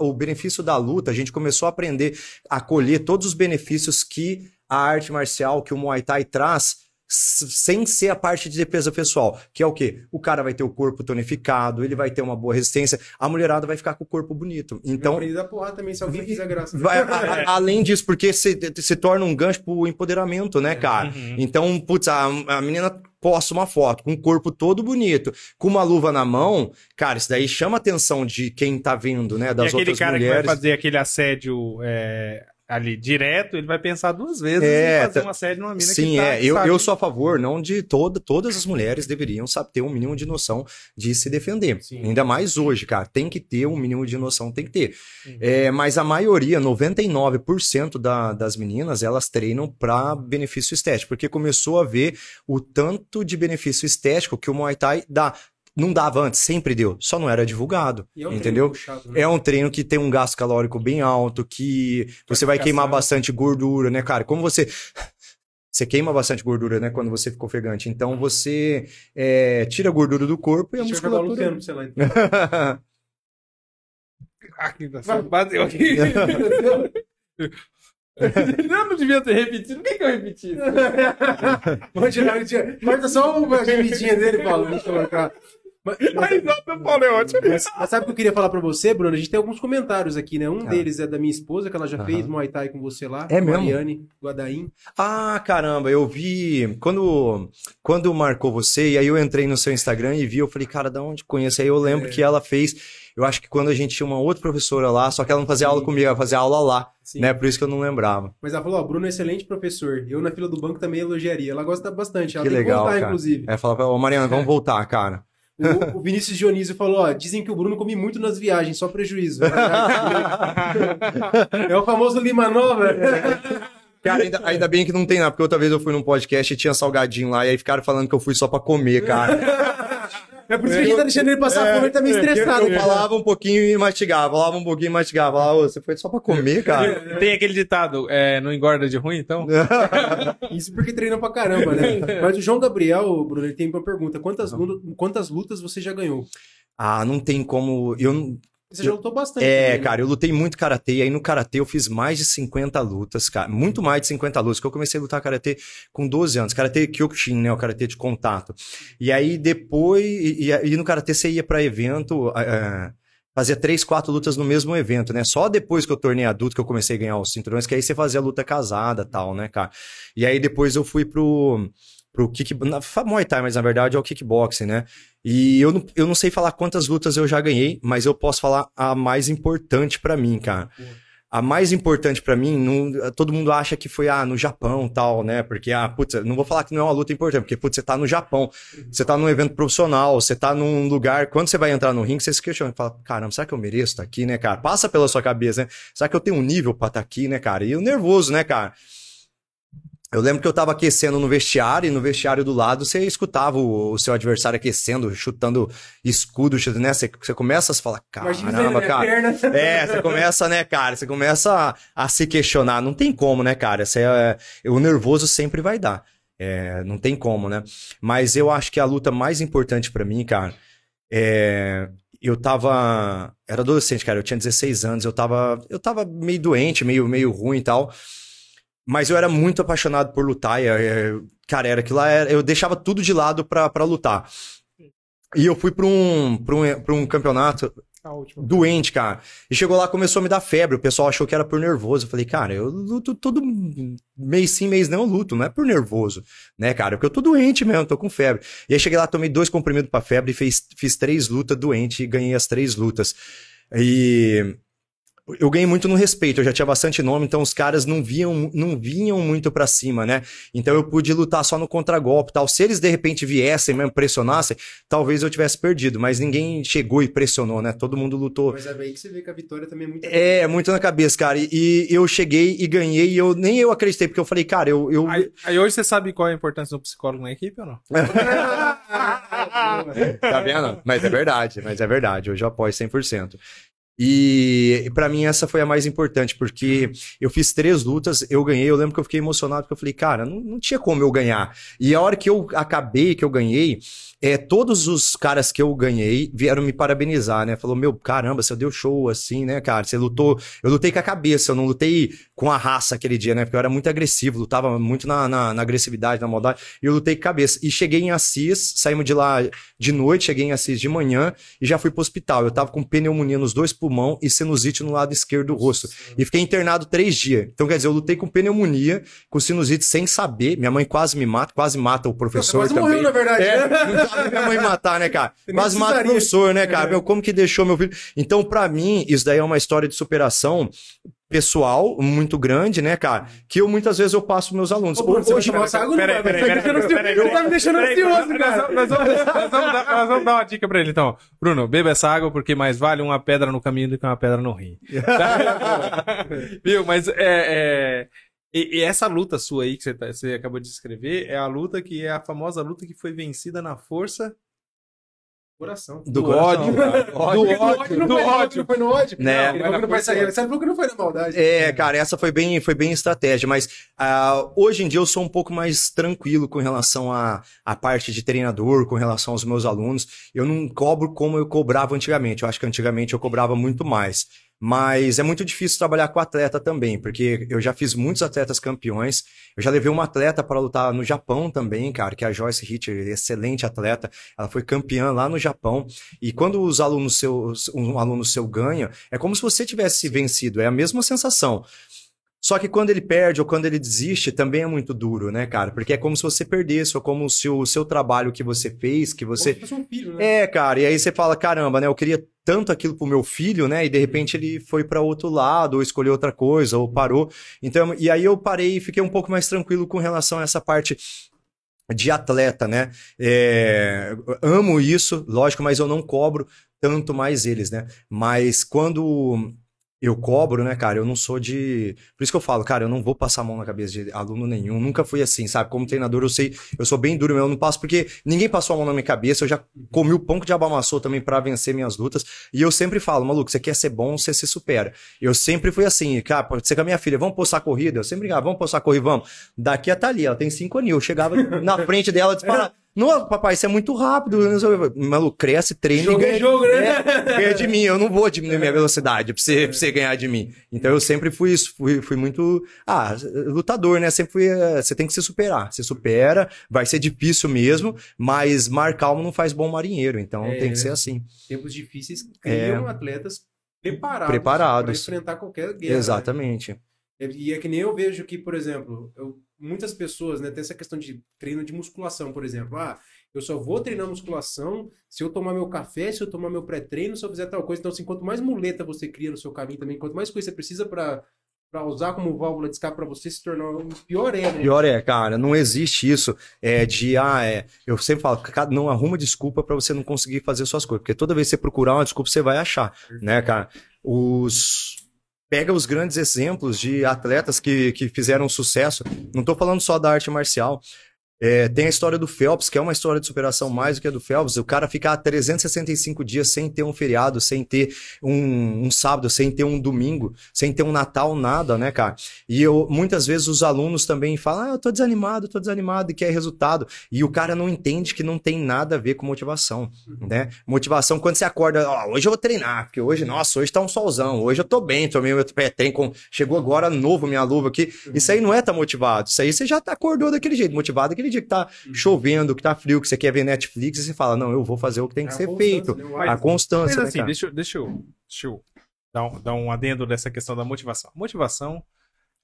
o benefício da luta, a gente começou a aprender a colher todos os benefícios que a arte marcial, que o Muay Thai traz, sem ser a parte de defesa pessoal, que é o quê? O cara vai ter o corpo tonificado, ele vai ter uma boa resistência, a mulherada vai ficar com o corpo bonito. Então, dá porrada também, se alguém fizer graça. Vai- a- a- além disso, porque se, se torna um gancho pro empoderamento, né, cara? Uhum. Então, putz, a, a menina posta uma foto com o corpo todo bonito, com uma luva na mão, cara, isso daí chama a atenção de quem tá vendo, né? e Das aquele outras cara mulheres. que vai fazer aquele assédio é, ali direto, ele vai pensar duas vezes É, em fazer tá- um assédio numa mina Sim, que tá, é. Eu, sabe? eu sou a favor, não de toda, todas as mulheres deveriam saber ter um mínimo de noção de se defender. Sim. Ainda mais hoje, cara. Tem que ter um mínimo de noção, tem que ter. Uhum. É, mas a maioria, 99% da, das meninas, elas treinam para benefício estético, porque começou a ver o tanto de benefício estético que o Muay Thai dá. Não dava antes, sempre deu, só não era divulgado. E é um entendeu? puxado, né? É um treino que tem um gasto calórico bem alto, que você vai queimar bastante gordura, né, cara? Como você. Você queima bastante gordura, né, quando você fica ofegante. Então você é, tira a gordura do corpo e a Deixa eu jogar o musculatura. Luciano, sei lá. Então. Aqui, bateu aqui. Eu não devia ter repetido. Por que, que eu repeti? Vamos tirar, tira- corta só uma gemidinha dele, Paulo. Deixa eu colocar. Mas, A risada do Paulo é ótima. mas- mas sabe o que eu queria falar pra você, Bruno? A gente tem alguns comentários aqui, né? Um Ah. deles é da minha esposa, que ela já fez Muay Thai com você lá. É mesmo? Mariane Guadaim. Ah, caramba, eu vi. Quando, quando marcou você, e aí eu entrei no seu Instagram e vi, eu falei, cara, da onde conheço? Aí eu lembro É. que ela fez. Eu acho que quando a gente tinha uma outra professora lá, só que ela não fazia aula comigo, ela fazia aula lá, Sim. né? Por isso que eu não lembrava. Mas ela falou, ó, Bruno é excelente professor. Eu na fila do banco também elogiaria. Ela gosta bastante. Ela Que tem legal, que voltar, cara. inclusive. Aí falava, ô Mariana, vamos voltar, cara. O, o Vinícius Dionísio falou, ó, dizem que o Bruno come muito nas viagens, só prejuízo. é o famoso Lima Nova. Cara, ainda, ainda bem que não tem nada, porque outra vez eu fui num podcast e tinha salgadinho lá, e aí ficaram falando que eu fui só pra comer, cara. É por isso que a gente tá deixando ele passar fome, ele tá meio estressado. Eu falava um pouquinho e mastigava, falava um pouquinho e mastigava. Falava, "Ô, você foi só pra comer, cara. Tem aquele ditado, é, não engorda de ruim, então? Isso porque treina pra caramba, né? Mas o João Gabriel, Bruno, ele tem uma pergunta. Quantas, lutas- quantas lutas você já ganhou? ah, não tem como. Eu Você já lutou bastante. É, também, né? cara, eu lutei muito karatê, e aí no karatê eu fiz mais de 50 lutas, cara, muito mais de 50 lutas, porque eu comecei a lutar karatê com 12 anos, karatê Kyokushin, né, o karatê de contato. E aí depois, e, e- e no karatê você ia pra evento, eh, fazia três, quatro lutas no mesmo evento, né? Só depois que eu tornei adulto que eu comecei a ganhar os cinturões, que aí você fazia luta casada, tal, né, cara? E aí depois eu fui pro pro kick, na, Muay Thai, mas na verdade é o kickboxing, né? E eu não, eu não sei falar quantas lutas eu já ganhei, mas eu posso falar a mais importante pra mim, cara. A mais importante pra mim, não- todo mundo acha que foi ah, no Japão tal, né? Porque, ah, putz, não vou falar que não é uma luta importante, porque, putz, você tá no Japão, você tá num evento profissional, você tá num lugar, quando você vai entrar no ringue, você se questiona, fala, caramba, será que eu mereço estar aqui, né, cara? Passa pela sua cabeça, né? Será que eu tenho um nível pra estar aqui, né, cara? E eu nervoso, né, cara? Eu lembro que eu tava aquecendo no vestiário, e no vestiário do lado você escutava o, o seu adversário aquecendo, chutando escudo, chutando, né? Você, você começa a falar, caramba, cara. É, você começa, né, cara? Você começa a, a se questionar. Não tem como, né, cara? Você, é, o nervoso sempre vai dar. É, não tem como, né? Mas eu acho que a luta mais importante pra mim, cara, é. Eu tava. Era adolescente, cara. Eu tinha 16 anos. Eu tava. Eu tava meio doente, meio, meio ruim e tal. Mas eu era muito apaixonado por lutar. e, é, cara, era aquilo lá. era- Eu deixava tudo de lado pra, pra lutar. E eu fui pra um, pra um, pra um campeonato doente, cara. E chegou lá, começou a me dar febre. O pessoal achou que era por nervoso. Eu falei, cara, eu luto todo mês sim, mês não, eu luto. Não é por nervoso, né, cara? Porque eu tô doente mesmo, tô com febre. E aí cheguei lá, tomei dois comprimidos pra febre e fez, fiz três lutas doente e ganhei as três lutas. E eu ganhei muito no respeito, eu já tinha bastante nome, então os caras não viam, não vinham muito pra cima, né? Então eu pude lutar só no contragolpe e tal. Se eles de repente viessem mesmo, pressionassem, talvez eu tivesse perdido, mas ninguém chegou e pressionou, né? Todo mundo lutou. Mas é bem que você vê que a vitória também é muito. É, muito na cabeça, cara. E, e eu cheguei e ganhei, e eu nem eu acreditei, porque eu falei, cara, eu. eu... Aí, aí hoje você sabe qual é a importância do psicólogo na equipe ou não? tá vendo? Mas é verdade, mas é verdade. Hoje eu apoio 100%. E pra mim essa foi a mais importante, porque eu fiz três lutas, eu ganhei, eu lembro que eu fiquei emocionado, porque eu falei, cara, não, não tinha como eu ganhar. E a hora que eu acabei, que eu ganhei, é, todos os caras que eu ganhei vieram me parabenizar, né? Falou, meu, caramba, você deu show assim, né, cara? Você lutou. Eu lutei com a cabeça, eu não lutei com a raça aquele dia, né? Porque eu era muito agressivo, lutava muito na, na, na agressividade, na maldade, e eu lutei com a cabeça. E cheguei em Assis, saímos de lá de noite, cheguei em Assis de manhã e já fui pro hospital. Eu tava com pneumonia nos dois pulmão e sinusite no lado esquerdo do rosto. E fiquei internado três dias. Então, quer dizer, eu lutei com pneumonia, com sinusite sem saber. Minha mãe quase me mata, quase mata o Você professor quase também. morreu, na verdade. É, né? minha mãe matar, né, cara? Quase mata o professor, né, cara? É. Meu, como que deixou meu filho? Então, pra mim, isso daí é uma história de superação pessoal muito grande, né, cara? Que eu muitas vezes eu passo pros meus alunos. Ô, Bruno, você vai Hoje, essa água Peraí, vai? peraí, tá me deixando ansioso, cara. Nós, vamos- nós vamos dar, nós vamos dar uma dica pra ele, então. Bruno, beba essa água porque mais vale uma pedra no caminho do que uma pedra no rim. Tá? Viu? Mas é, é, e, e essa luta sua aí que você, tá- você acabou de descrever é a luta que é a famosa luta que foi vencida na força Coração. do, do coração, ódio. cara. do Não ódio, foi do no ódio. Não foi no ódio? Né? Que não vai sair. Falou que não foi na maldade. É, cara, essa foi bem, foi bem estratégia, mas ah, hoje em dia eu sou um pouco mais tranquilo com relação à à parte de treinador, com relação aos meus alunos. Eu não cobro como eu cobrava antigamente. Eu acho que antigamente eu cobrava muito mais. Mas é muito difícil trabalhar com atleta também, porque eu já fiz muitos atletas campeões. Eu já levei uma atleta para lutar no Japão também, cara, que é a Joyce Hitcher, excelente atleta. Ela foi campeã lá no Japão. E quando os alunos seus, um aluno seu ganha, é como se você tivesse vencido. É a mesma sensação. Só que quando ele perde ou quando ele desiste, também é muito duro, né, cara? Porque é como se você perdesse, ou como se o seu trabalho que você fez, que você. Como se um filho, né? É, cara, e aí você fala, caramba, né? Eu queria tanto aquilo pro meu filho, né? E de repente ele foi para outro lado, ou escolheu outra coisa, ou parou. Então, e aí eu parei e fiquei um pouco mais tranquilo com relação a essa parte de atleta, né? É, amo isso, lógico, mas eu não cobro tanto mais eles, né? Mas quando eu cobro, né, cara? Eu não sou de. Por isso que eu falo, cara, eu não vou passar a mão na cabeça de aluno nenhum. Nunca fui assim, sabe? Como treinador, eu sei, eu sou bem duro, mas eu não passo porque ninguém passou a mão na minha cabeça. Eu já comi o pão que diabo amassou também pra vencer minhas lutas. E eu sempre falo, maluco, você quer ser bom, você se supera. Eu sempre fui assim, cara, pode ser com a minha filha, vamos postar corrida? Eu sempre ligava, vamos postar corrida, vamos. Daqui a ali, ela tem cinco aninhos. Eu chegava na frente dela disparado. Não, papai, isso é muito rápido. Maluco, cresce, treina Jogo é jogo, né? é, ganha de mim. Eu não vou diminuir minha velocidade pra você, pra você ganhar de mim. Então eu sempre fui isso, fui, fui muito. Ah, lutador, né? Sempre fui. eh, Você tem que se superar. Você supera, vai ser difícil mesmo, mas mar calmo não faz bom marinheiro. Então É, tem que ser né? assim. Tempos difíceis criam atletas preparados, Preparados. para enfrentar qualquer guerra. né? Exatamente. E é que nem eu vejo que, por exemplo, eu- muitas pessoas, né, tem essa questão de treino de musculação, por exemplo. Ah, eu só vou treinar musculação se eu tomar meu café, se eu tomar meu pré-treino, se eu fizer tal coisa. Então, assim, quanto mais muleta você cria no seu caminho também, quanto mais coisa você precisa para para usar como válvula de escape para você se tornar um pior é, né? Pior é, cara, não existe isso é, de, ah, é. Eu sempre falo, cara, não arruma desculpa pra você não conseguir fazer suas coisas, porque toda vez que você procurar uma desculpa, você vai achar, né, cara? Os. Pega os grandes exemplos de atletas que, que fizeram sucesso. Não tô falando só da arte marcial. É, tem a história do Phelps, que é uma história de superação mais do que a do Phelps. O cara ficar 365 dias sem ter um feriado, sem ter um, um sábado, sem ter um domingo, sem ter um Natal, nada, né, cara? E eu, muitas vezes os alunos também falam, ah, eu tô desanimado, tô desanimado e quer resultado. E o cara não entende que não tem nada a ver com motivação, né? Motivação, quando você acorda, ó, hoje eu vou treinar, porque hoje, nossa, hoje tá um solzão, hoje eu tô bem, tomei meu pré-treino, com... chegou agora novo minha luva aqui. Isso aí não é tá motivado, isso aí você já tá acordou daquele jeito, motivado daquele dia que tá chovendo, que tá frio, que você quer ver Netflix, e você fala, não, eu vou fazer o que tem que É a ser feito. né? O A constância, Mas né, assim, cara? deixa, eu- deixa, eu, deixa eu dar um, dar um adendo dessa questão da motivação. A motivação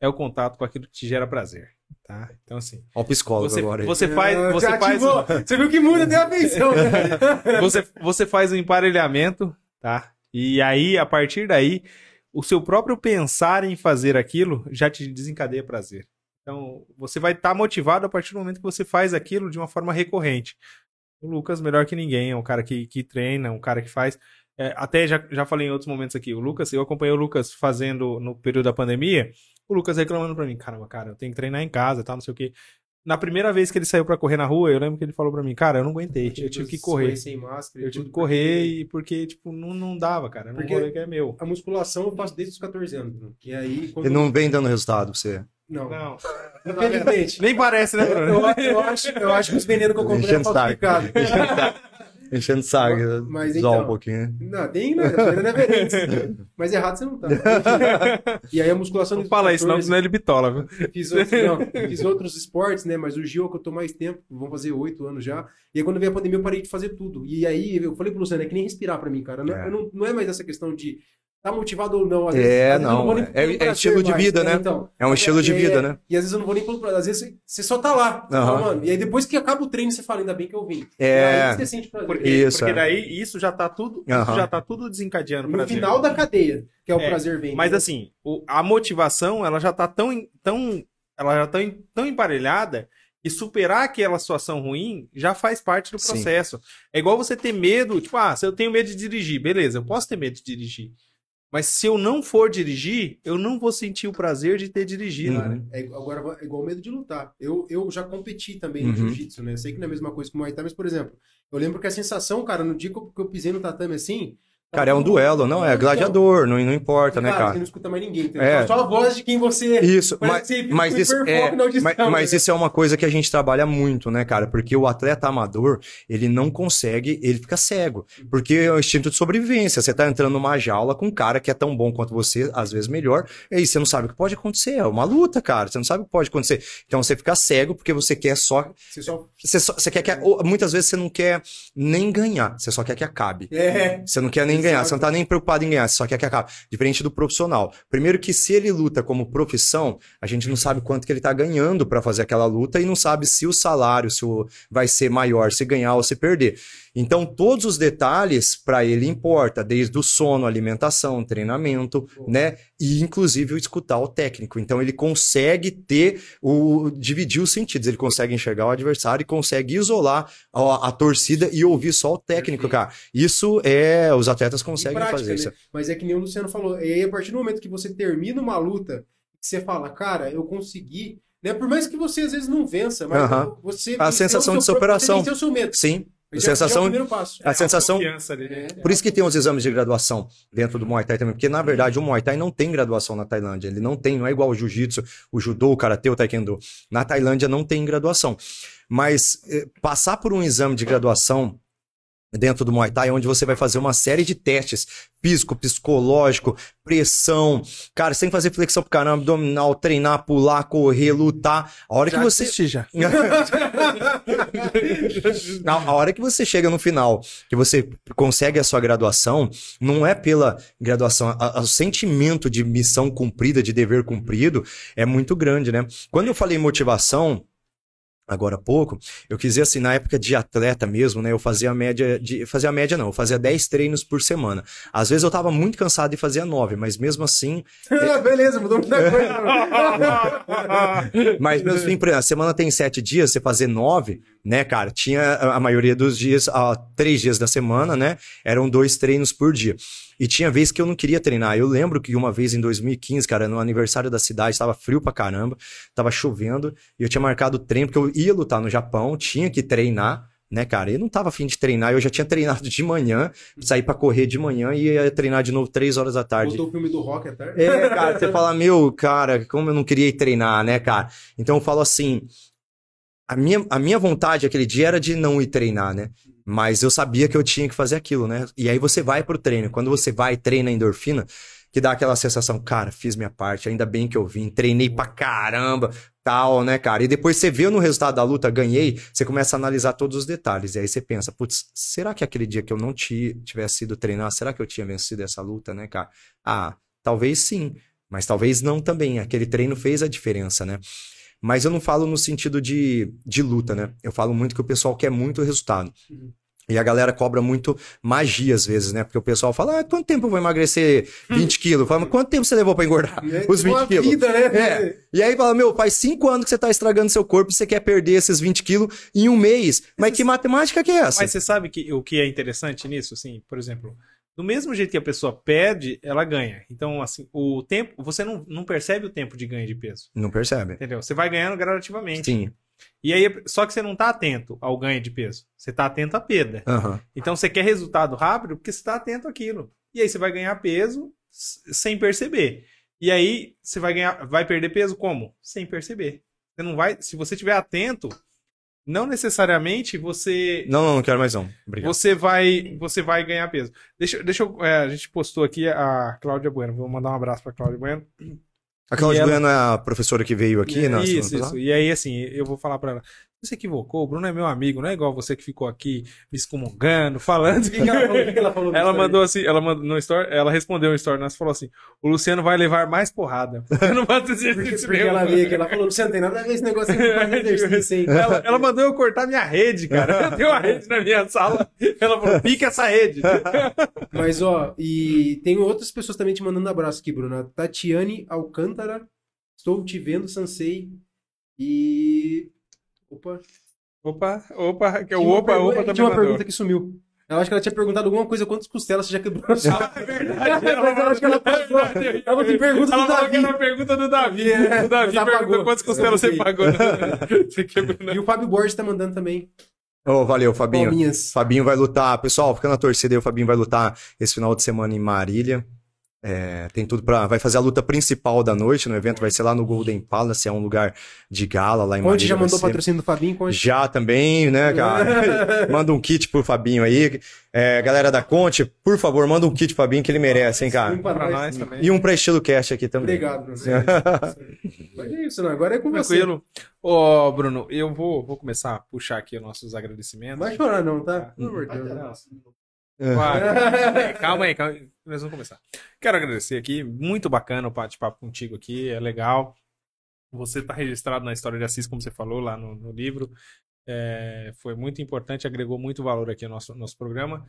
é o contato com aquilo que te gera prazer, tá? Então, assim, Ó o psicólogo você, agora aí. você faz... Ah, Você faz, ativou. Você viu que muda até a atenção, né? você, você faz um emparelhamento, tá? E aí, a partir daí, o seu próprio pensar em fazer aquilo já te desencadeia prazer. Então, você vai estar motivado a partir do momento que você faz aquilo de uma forma recorrente. O Lucas, melhor que ninguém, é um cara que, que treina, um cara que faz. é, até já, já falei em outros momentos aqui. O Lucas, eu acompanhei o Lucas fazendo no período da pandemia. O Lucas reclamando pra mim: caramba, cara, eu tenho que treinar em casa, tal, não sei o quê. Na primeira vez que ele saiu pra correr na rua, eu lembro que ele falou pra mim: cara, eu não aguentei, eu tive que correr. sem máscara. e Eu tive que correr porque e porque, tipo, não, não dava, cara. Não Porque- é meu. A musculação eu faço desde os 14 anos. Bruno. E aí, quando... Ele não vem dando resultado pra você. Não. Não. Infelizmente. Nem parece, né, Eu, Bruno? eu acho, eu acho que os venenos que eu comprei é Enchendo o saco. falsificado. Enchendo saco, Mas então- um pouquinho. Não, tem, né? É. Mas errado você não tá. E aí a musculação... Não fala isso, não, 14, senão ele bitola, viu? Fiz, outros, não, fiz outros esportes, né? Mas o Gil é que eu tô mais tempo, vão fazer oito anos já. E aí, quando veio a pandemia, eu parei de fazer tudo. E aí, eu falei pro Luciano, é que nem respirar pra mim, cara. Não é, É. eu não, não é mais essa questão de tá motivado ou não. Às É, às eu não, vou nem é- é prazer estilo de vida, né? Então, É um estilo de é, vida, né? E às vezes eu não vou nem pelo prazer. Às vezes você- só tá lá. Fala, mano, e aí depois que acaba o treino, você fala, ainda bem que eu vim. É. Aí você sente prazer. Porque, Isso, porque é. daí isso já tá tudo, isso Aham. já tá tudo desencadeando No prazer. final da cadeia, que é o É, prazer vem. Mas né? assim, o- a motivação, ela já tá tão, tão, ela já tá em- tão emparelhada e superar aquela situação ruim já faz parte do Sim. processo. É igual você ter medo, tipo, ah, se eu tenho medo de dirigir, beleza, eu posso ter medo de dirigir. Mas se eu não for dirigir, eu não vou sentir o prazer de ter dirigido. Uhum. Cara, é, agora é igual o medo de lutar. Eu, eu já competi também no Uhum. jiu-jitsu, né? Sei que não é a mesma coisa que o Muay Thai, mas, por exemplo, eu lembro que a sensação, cara, no dia que eu, que eu pisei no tatame assim. Cara, é um duelo, não é gladiador, não, não importa, né, Você cara? não escuta mais ninguém. É. Só a voz de quem você. Isso, mas, você mas, isso, é, audição, mas, mas né? isso é uma coisa que a gente trabalha muito, né, cara? Porque o atleta amador, ele não consegue, ele fica cego. Porque é o instinto de sobrevivência. Você tá entrando numa jaula com um cara que é tão bom quanto você, às vezes melhor, e aí você não sabe o que pode acontecer. É uma luta, cara. Você não sabe o que pode acontecer. Então você fica cego porque você quer só. Você só. Você, só, você quer que. Muitas vezes você não quer nem ganhar, você só quer que acabe. É. Você não quer nem ganhar, você não tá nem preocupado em ganhar, só quer que acabe. Diferente do profissional. Primeiro que se ele luta como profissão, a gente não sabe quanto que ele tá ganhando para fazer aquela luta e não sabe se o salário se o, vai ser maior, se ganhar ou se perder. Então todos os detalhes para ele importa, desde o sono, alimentação, treinamento, né? E inclusive o escutar o técnico. Então ele consegue ter o dividir os sentidos, ele consegue enxergar o adversário e consegue isolar a, a torcida e ouvir só o técnico, cara. Isso é os atletas conseguem prática, fazer né? isso. Mas é que nem o Luciano falou. E aí, a partir do momento que você termina uma luta, você fala, cara, eu consegui. Né? Por mais que você às vezes não vença, mas Aham. você. A sensação de superação. Você venceu o seu medo. Sim, Já- já é sensação- o primeiro passo. a sensação. Confiança ali, né? É. Por isso que tem os exames de graduação dentro do Muay Thai também, porque na verdade o Muay Thai não tem graduação na Tailândia, ele não tem, não é igual o Jiu-Jitsu, o Judô, o Karatê, o Taekwondo. Na Tailândia não tem graduação. Mas eh, passar por um exame de graduação dentro do Muay Thai, onde você vai fazer uma série de testes físico, psicológico, pressão, cara, sem fazer flexão pro caramba, abdominal, treinar, pular, correr, lutar. A hora Já que você assisti já. Na a hora que você chega no final, que você consegue a sua graduação, não é pela graduação, a- a- o sentimento de missão cumprida, de dever cumprido, é muito grande, né? Quando eu falei motivação, agora há pouco, eu quis dizer assim, na época de atleta mesmo, né? Eu fazia a média de. Fazia a média, não, eu fazia 10 treinos por semana. Às vezes eu tava muito cansado e fazia 9, mas mesmo assim, Beleza, mudou muita coisa. Mas mesmo assim, por exemplo, a semana tem sete dias, você fazer nove, né, cara? Tinha a a maioria dos dias, ah, três dias da semana, né? Eram dois treinos por dia. E tinha vez que eu não queria treinar. Eu lembro que uma vez em 2015, cara, no aniversário da cidade, estava frio pra caramba, tava chovendo, e eu tinha marcado treino, porque eu ia lutar no Japão, tinha que treinar. Né, cara? Eu não tava afim de treinar, eu já tinha treinado de manhã, saí pra correr de manhã e ia treinar de novo três horas da tarde. Botou o filme do Rock tarde. É, cara, você fala, meu, cara, como eu não queria ir treinar, né, cara? Então eu falo assim, a minha, a minha vontade aquele dia era de não ir treinar, né? Mas eu sabia que eu tinha que fazer aquilo, né? E aí você vai pro treino. Quando você vai treina a endorfina, que dá aquela sensação, cara, fiz minha parte, ainda bem que eu vim, treinei pra caramba, tal, né, cara? E depois você vê no resultado da luta, ganhei, você começa a analisar todos os detalhes. E aí você pensa, putz, será que aquele dia que eu não ti- tivesse ido treinar, será que eu tinha vencido essa luta, né, cara? Ah, talvez sim, mas talvez não também. Aquele treino fez a diferença, né? Mas eu não falo no sentido de, de luta, né? Eu falo muito que o pessoal quer muito resultado. E a galera cobra muito magia às vezes, né? Porque o pessoal fala, ah, quanto tempo eu vou emagrecer 20 quilos? Fala, quanto tempo você levou pra engordar os 20 uma quilos? vida, né? É. E aí fala, meu, faz 5 anos que você tá estragando seu corpo e você quer perder esses 20 quilos em um mês. Mas que matemática que é essa? Mas você sabe que, o que é interessante nisso, assim, por exemplo, do mesmo jeito que a pessoa perde, ela ganha. Então, assim, o tempo, você não, não percebe o tempo de ganho de peso, Não percebe. entendeu? Você vai ganhando gradativamente. Sim. E aí, só que você não tá atento ao ganho de peso. Você tá atento à perda. Aham. Então, você quer resultado rápido porque você tá atento àquilo. E aí, você vai ganhar peso sem perceber. E aí, você vai ganhar, vai perder peso como? Sem perceber. Você não vai, se você estiver atento, não necessariamente você Não, não, não quero mais não. Obrigado. você vai você vai ganhar peso. Deixa, deixa eu, é, a gente postou aqui a Cláudia Bueno. Vou mandar um abraço pra Cláudia Bueno. A Cláudia E ela- Bueno é a professora que veio aqui na semana isso, isso. E aí, assim, eu vou falar pra ela. Você se equivocou, o Bruno é meu amigo, não é igual você que ficou aqui me excomungando, falando. O que, que ela falou? Que que ela falou? Ela mandou assim, ela mandou no story, ela respondeu no story, nós falou assim: o Luciano vai levar mais porrada. Eu não faço Porque, exercício porque nenhum. ela veio aqui, ela falou, não tem nada a ver esse negócio não faz exercício? Ela, ela mandou eu cortar minha rede, cara. Eu tenho uma rede na minha sala. Ela falou: pica essa rede. Mas, ó, e tem outras pessoas também te mandando abraço aqui, Bruno. A Tatiane Alcântara, estou te vendo, Sansei. E. Opa. Opa, opa, que é o Tinha uma opa, pergunta- opa também Tinha uma mandou. pergunta que sumiu. Eu acho que ela tinha perguntado alguma coisa, quantas costelas você já quebrou na sua Ah, é verdade. Mas eu acho que ela passou. Ela tem pergunta Ela do falou que Davi. era a pergunta do Davi. É, o Davi perguntou quantas costelas você pagou. né? Você quebrou, né? E o Fábio Borges tá mandando também. Ô, valeu, Fabinho. Palminhas. Fabinho vai lutar. Pessoal, fica na torcida aí. O Fabinho vai lutar esse final de semana em Marília. É, tem tudo pra. Vai fazer a luta principal da noite no evento. Vai ser lá no Golden Palace. É um lugar de gala lá em. Conte já mandou ser- patrocínio do Fabinho, Conte. Já também, né, cara? manda um kit pro Fabinho aí. É, galera da Conte, por favor, manda um kit pro Fabinho que ele merece, hein, cara? Um pra Pra nós. também. E um pra estilo cast aqui também. Obrigado, Bruno. Mas é isso, não. Agora é com você. Tranquilo. Ô, Bruno, eu vou, vou começar a puxar aqui os nossos agradecimentos. Não vai chorar, não, tá? Pelo amor de Deus. Calma aí, calma aí. Nós vamos começar. Quero agradecer aqui. Muito bacana o bate-papo contigo aqui. É legal. Você está registrado na história de Assis, como você falou lá no, no livro. É, foi muito importante, agregou muito valor aqui no nosso, nosso programa.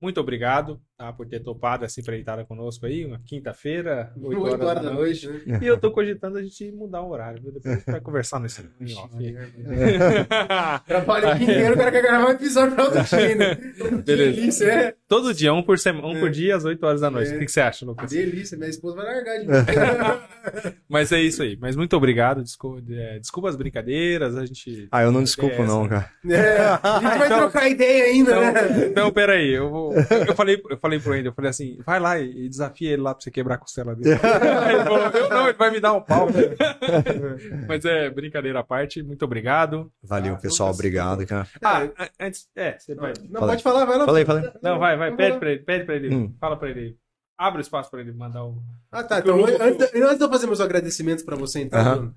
Muito obrigado. Tá, por ter topado essa empreitada conosco aí, uma quinta-feira, 8 Oito horas, horas da noite. né? E eu tô cogitando a gente mudar o horário, viu? Depois a gente vai conversar nesse em off. Trabalho o dia inteiro, o cara quer gravar um episódio pra outro dia, né? Beleza. Delícia, é. Todo dia, um por semana, um É. por dia às 8 horas da noite. É. O que, que você acha, Lucas? Delícia, minha esposa vai largar de mim. Mas é isso aí. Mas muito obrigado. Desculpa, é, desculpa as brincadeiras. A gente. Ah, eu não desculpo, essa. não, cara. É, a gente vai Então- trocar ideia ainda, Então, né? então, peraí, eu vou. Eu falei, eu falei pro Ender, eu falei assim, vai lá e desafia ele lá pra você quebrar a costela dele. ele falou, eu não, ele vai me dar um pau. Mas é, brincadeira à parte, muito obrigado. Valeu, Ah, pessoal. Obrigado, cara. Ah, an- antes. É, você vai. Não, pode falar, vai lá. Falei, falei. Não, vai, vai, pede pra ele, pede pra ele. Hum. Fala pra ele. Abre o espaço pra ele mandar o. Ah, tá. Então, o- antes, de- antes de eu fazer meus agradecimentos pra você, então. Bruno,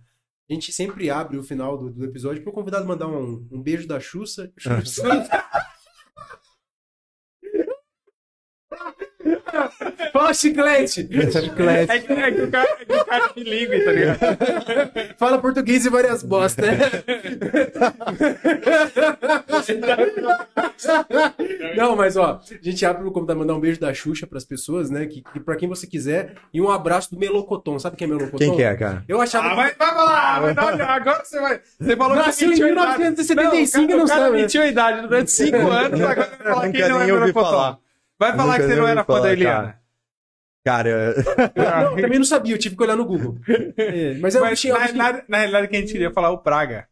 a gente sempre abre o final do, do episódio pro convidado mandar um, um beijo da Xuxa. Fala, chiclete! Chiclete. É que, é que o cara é que o cara é bilíngue, tá ligado? Fala português e várias bosta, né? Não, mas ó, a gente abre como tá mandar um beijo da Xuxa pras pessoas, né? Que, que para quem você quiser. E um abraço do Melocoton. Sabe quem é Melocoton? Quem que é, cara? Eu achava. Ah, vai, vai falar! vai dar- agora você vai. Você falou que Nasceu em mentiu a idade. 1975 não, o cara, não o cara sabe, né? mentiu a idade durante 5 anos, agora vai falar que Nunca não é Melocotão. falar. Vai falar Nunca que você não era fã da Eliana. Cara, Não, também não sabia, eu tive que olhar no Google. É, mas eu Mas tinha. na, na, na realidade, quem a gente queria falar é o Praga.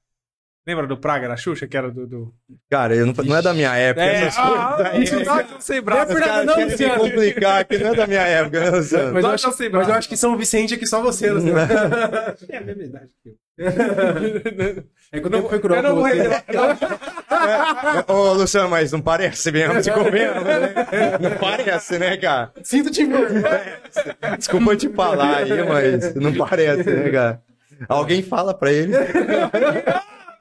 Lembra do Praga na Xuxa, que era do. do... cara, eu não, não é da minha época. É, essas ah, coisas. ah, nós não sei bravo. É verdade, cara, não, me complicar. que não é da minha época, né, Luciano? Mas eu, acho, não mas eu acho que São Vicente aqui só você, Luciano. É a mesma idade que eu. É que o tempo foi cruel Eu não vou revelar. Ô, Luciano, mas não parece mesmo, te convenhamos, né? Não parece, né, cara? Sinto-te vergonha. Desculpa te falar aí, mas não parece, né, cara? Alguém fala pra ele.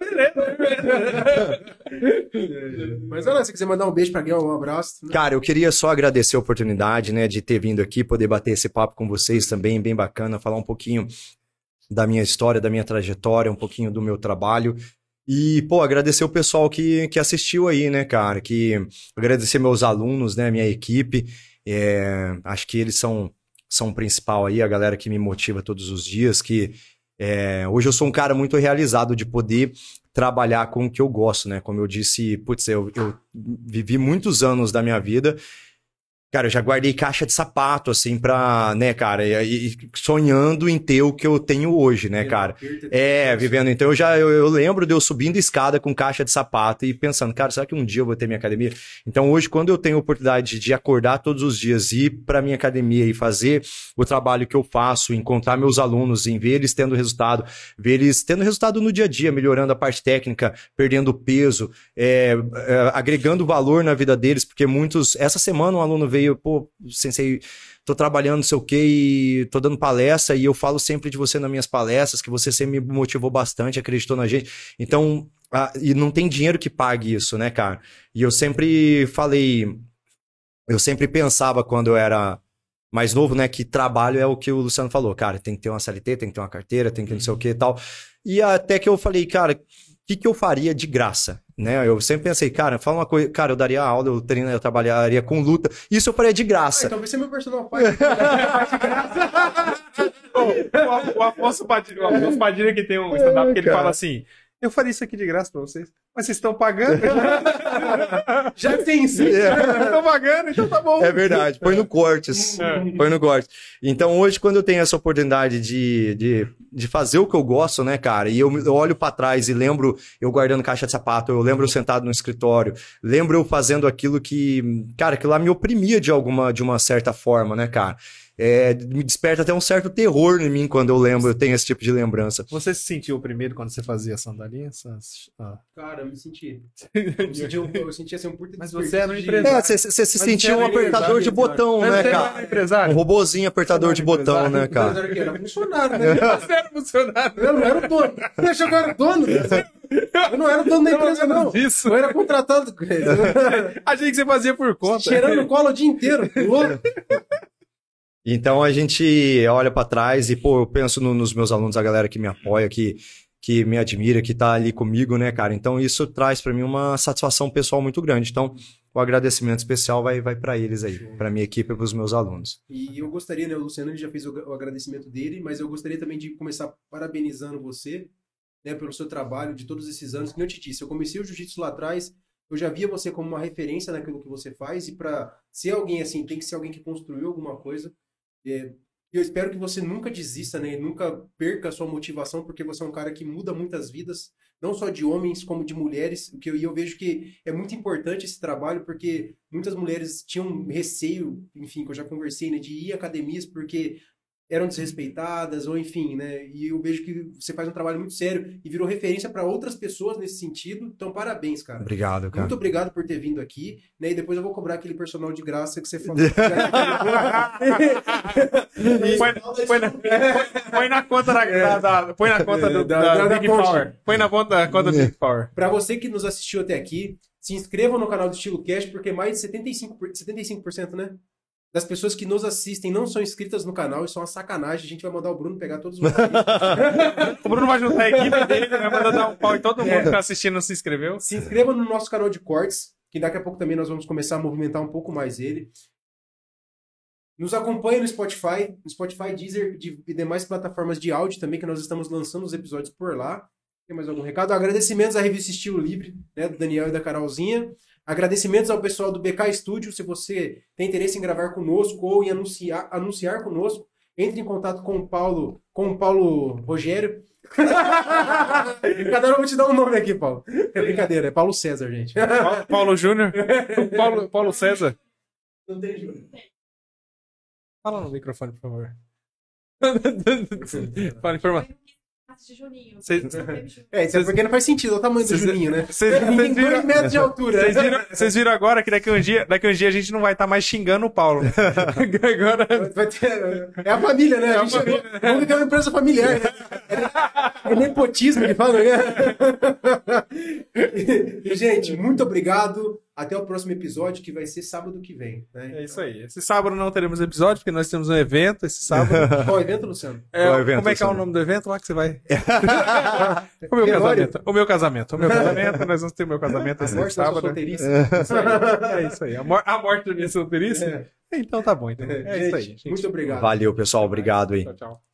Mas olha, se quiser mandar um beijo pra alguém, um abraço. né? Cara, eu queria só agradecer a oportunidade, né, de ter vindo aqui, poder bater esse papo com vocês também, bem bacana, falar um pouquinho da minha história, da minha trajetória, um pouquinho do meu trabalho. E, pô, agradecer o pessoal que, que assistiu aí, né, cara? Que agradecer meus alunos, né, minha equipe. É, acho que eles são, são o principal aí, a galera que me motiva todos os dias, que é, hoje eu sou um cara muito realizado de poder trabalhar com o que eu gosto, né? Como eu disse, putz, eu, eu vivi muitos anos da minha vida. Cara, eu já guardei caixa de sapato, assim, pra, né, cara, e, e sonhando em ter o que eu tenho hoje, né, cara? É, vivendo. Então eu já eu, eu lembro de eu subindo escada com caixa de sapato e pensando, cara, será que um dia eu vou ter minha academia? Então hoje, quando eu tenho a oportunidade de acordar todos os dias, ir para minha academia e fazer o trabalho que eu faço, encontrar meus alunos, em ver eles tendo resultado, ver eles tendo resultado no dia a dia, melhorando a parte técnica, perdendo peso, é, é, agregando valor na vida deles, porque muitos. Essa semana um aluno veio, pô, sensei tô trabalhando não sei o que e tô dando palestra e eu falo sempre de você nas minhas palestras, que você sempre me motivou bastante, acreditou na gente. Então, ah, e não tem dinheiro que pague isso, né, cara? E eu sempre falei, eu sempre pensava quando eu era mais novo, né, que trabalho é o que o Luciano falou, cara, tem que ter uma CLT, tem que ter uma carteira, tem que não sei o que e tal. E até que eu falei, cara, que, que eu faria de graça? Né? Eu sempre pensei, cara, fala uma coisa, cara, eu daria aula, eu, treino, eu trabalharia com luta, isso eu faria de Ah, graça. então vai ser meu personal pai. O, o Afonso Padilha, o Afonso Padilha que tem um stand-up que ele cara. fala assim: Eu faria isso aqui de graça pra vocês. Mas vocês estão pagando? Já tem sim. Estão pagando, então tá bom. É verdade, põe no cortes. É. Põe no cortes. Então, hoje, quando eu tenho essa oportunidade de, de, de fazer o que eu gosto, né, cara, e eu, eu olho pra trás e lembro eu guardando caixa de sapato, eu lembro eu sentado no escritório, lembro eu fazendo aquilo que, cara, que lá me oprimia de alguma, de uma certa forma, né, cara. É, me desperta até um certo terror em mim quando eu lembro, eu tenho esse tipo de lembrança. Você se sentiu o primeiro quando você fazia a sandalinha? Essas- ah. Cara, eu me senti. Eu me senti, um- eu senti assim, um puta Mas você era um empresário. É, você você se Mas sentia um apertador de botão, né, cara? Um robozinho apertador de botão, né, cara? Empresário que era funcionário, né? Você era funcionário. Eu não era o dono. Você achou que eu era o dono? Eu não era o dono da empresa, não. Isso. Eu era contratado. Achei que você fazia por conta. Cheirando cola o dia inteiro. Louco. Então a gente olha pra trás e, pô, eu penso no- nos meus alunos, a galera que me apoia, que, que me admira, que tá ali comigo, né, cara? Então isso traz pra mim uma satisfação pessoal muito grande. Então o agradecimento especial vai, vai para eles aí, para minha equipe e para os meus alunos. E eu gostaria, né, o Luciano já fez o, o agradecimento dele, mas eu gostaria também de começar parabenizando você, né, pelo seu trabalho de todos esses anos. Como eu te disse, eu comecei o jiu-jitsu lá atrás, eu já via você como uma referência naquilo que você faz e para ser alguém assim, tem que ser alguém que construiu alguma coisa. É, eu espero que você nunca desista, né? Nunca perca a sua motivação, porque você é um cara que muda muitas vidas, não só de homens como de mulheres. Que eu, e eu vejo que é muito importante esse trabalho, porque muitas mulheres tinham receio, enfim, que eu já conversei, né, de ir a academias, porque eram desrespeitadas, ou enfim, né? E eu vejo que você faz um trabalho muito sério e virou referência para outras pessoas nesse sentido. Então, parabéns, cara. Obrigado, cara. Muito obrigado por ter vindo aqui, né? E depois eu vou cobrar aquele personal de graça que você falou. Põe, põe na, põe na conta da, da- da- põe na conta do, Da- da, da- da Big. Power. Põe na conta, conta do Big Power. Para você que nos assistiu até aqui, se inscreva no canal do Estilo Cast, porque mais de 75%, por- 75% né? Das pessoas que nos assistem não são inscritas no canal, isso é uma sacanagem. A gente vai mandar o Bruno pegar todos os O Bruno vai juntar a equipe dele, vai mandar dar um pau em todo mundo que tá assistindo e não se inscreveu. Se inscreva no nosso canal de cortes, que daqui a pouco também nós vamos começar a movimentar um pouco mais ele. Nos acompanhe no Spotify, no Spotify, Deezer de- e demais plataformas de áudio também, que nós estamos lançando os episódios por lá. Tem mais algum recado? Agradecimentos à revista Estilo Livre, né, do Daniel e da Carolzinha. Agradecimentos ao pessoal do BK Studio. Se você tem interesse em gravar conosco ou em anunciar, anunciar conosco, entre em contato com o Paulo, com o Paulo Rogério. Cada um eu vou te dar um nome aqui, Paulo. É brincadeira, é Paulo César, gente. Paulo, Paulo Júnior. Paulo, Paulo César. Não tem Júnior. Fala no microfone, por favor. Fala informação. De Juninho. É, isso é porque não faz sentido, é o tamanho do Vocês- Juninho, né? Vocês Ele tem vocês dois viram, metros de altura. vocês viram, vocês viram agora que daqui a um dia, daqui a um dia a gente não vai estar mais xingando o Paulo. Agora. Vai ter- É a família, né? É a a gente família. Vamos que é uma empresa familiar, né? É, é nepotismo que fala, né? Gente, muito obrigado. Até o próximo episódio, que vai ser sábado que vem. Né? É isso aí. Esse sábado não teremos episódio, porque nós temos um evento esse sábado. Qual o evento, Luciano? É, Qual evento, como é que é o nome do evento lá que você vai? o meu casamento. O meu casamento. O meu casamento. Nós vamos ter o meu casamento A esse morte da sua sábado. solteirice. Isso aí. É isso aí. A, mor- a morte da minha solteirice? É. Então tá bom. Então. É, isso aí. Gente, muito obrigado. Valeu, pessoal. Obrigado aí. Tchau, tchau.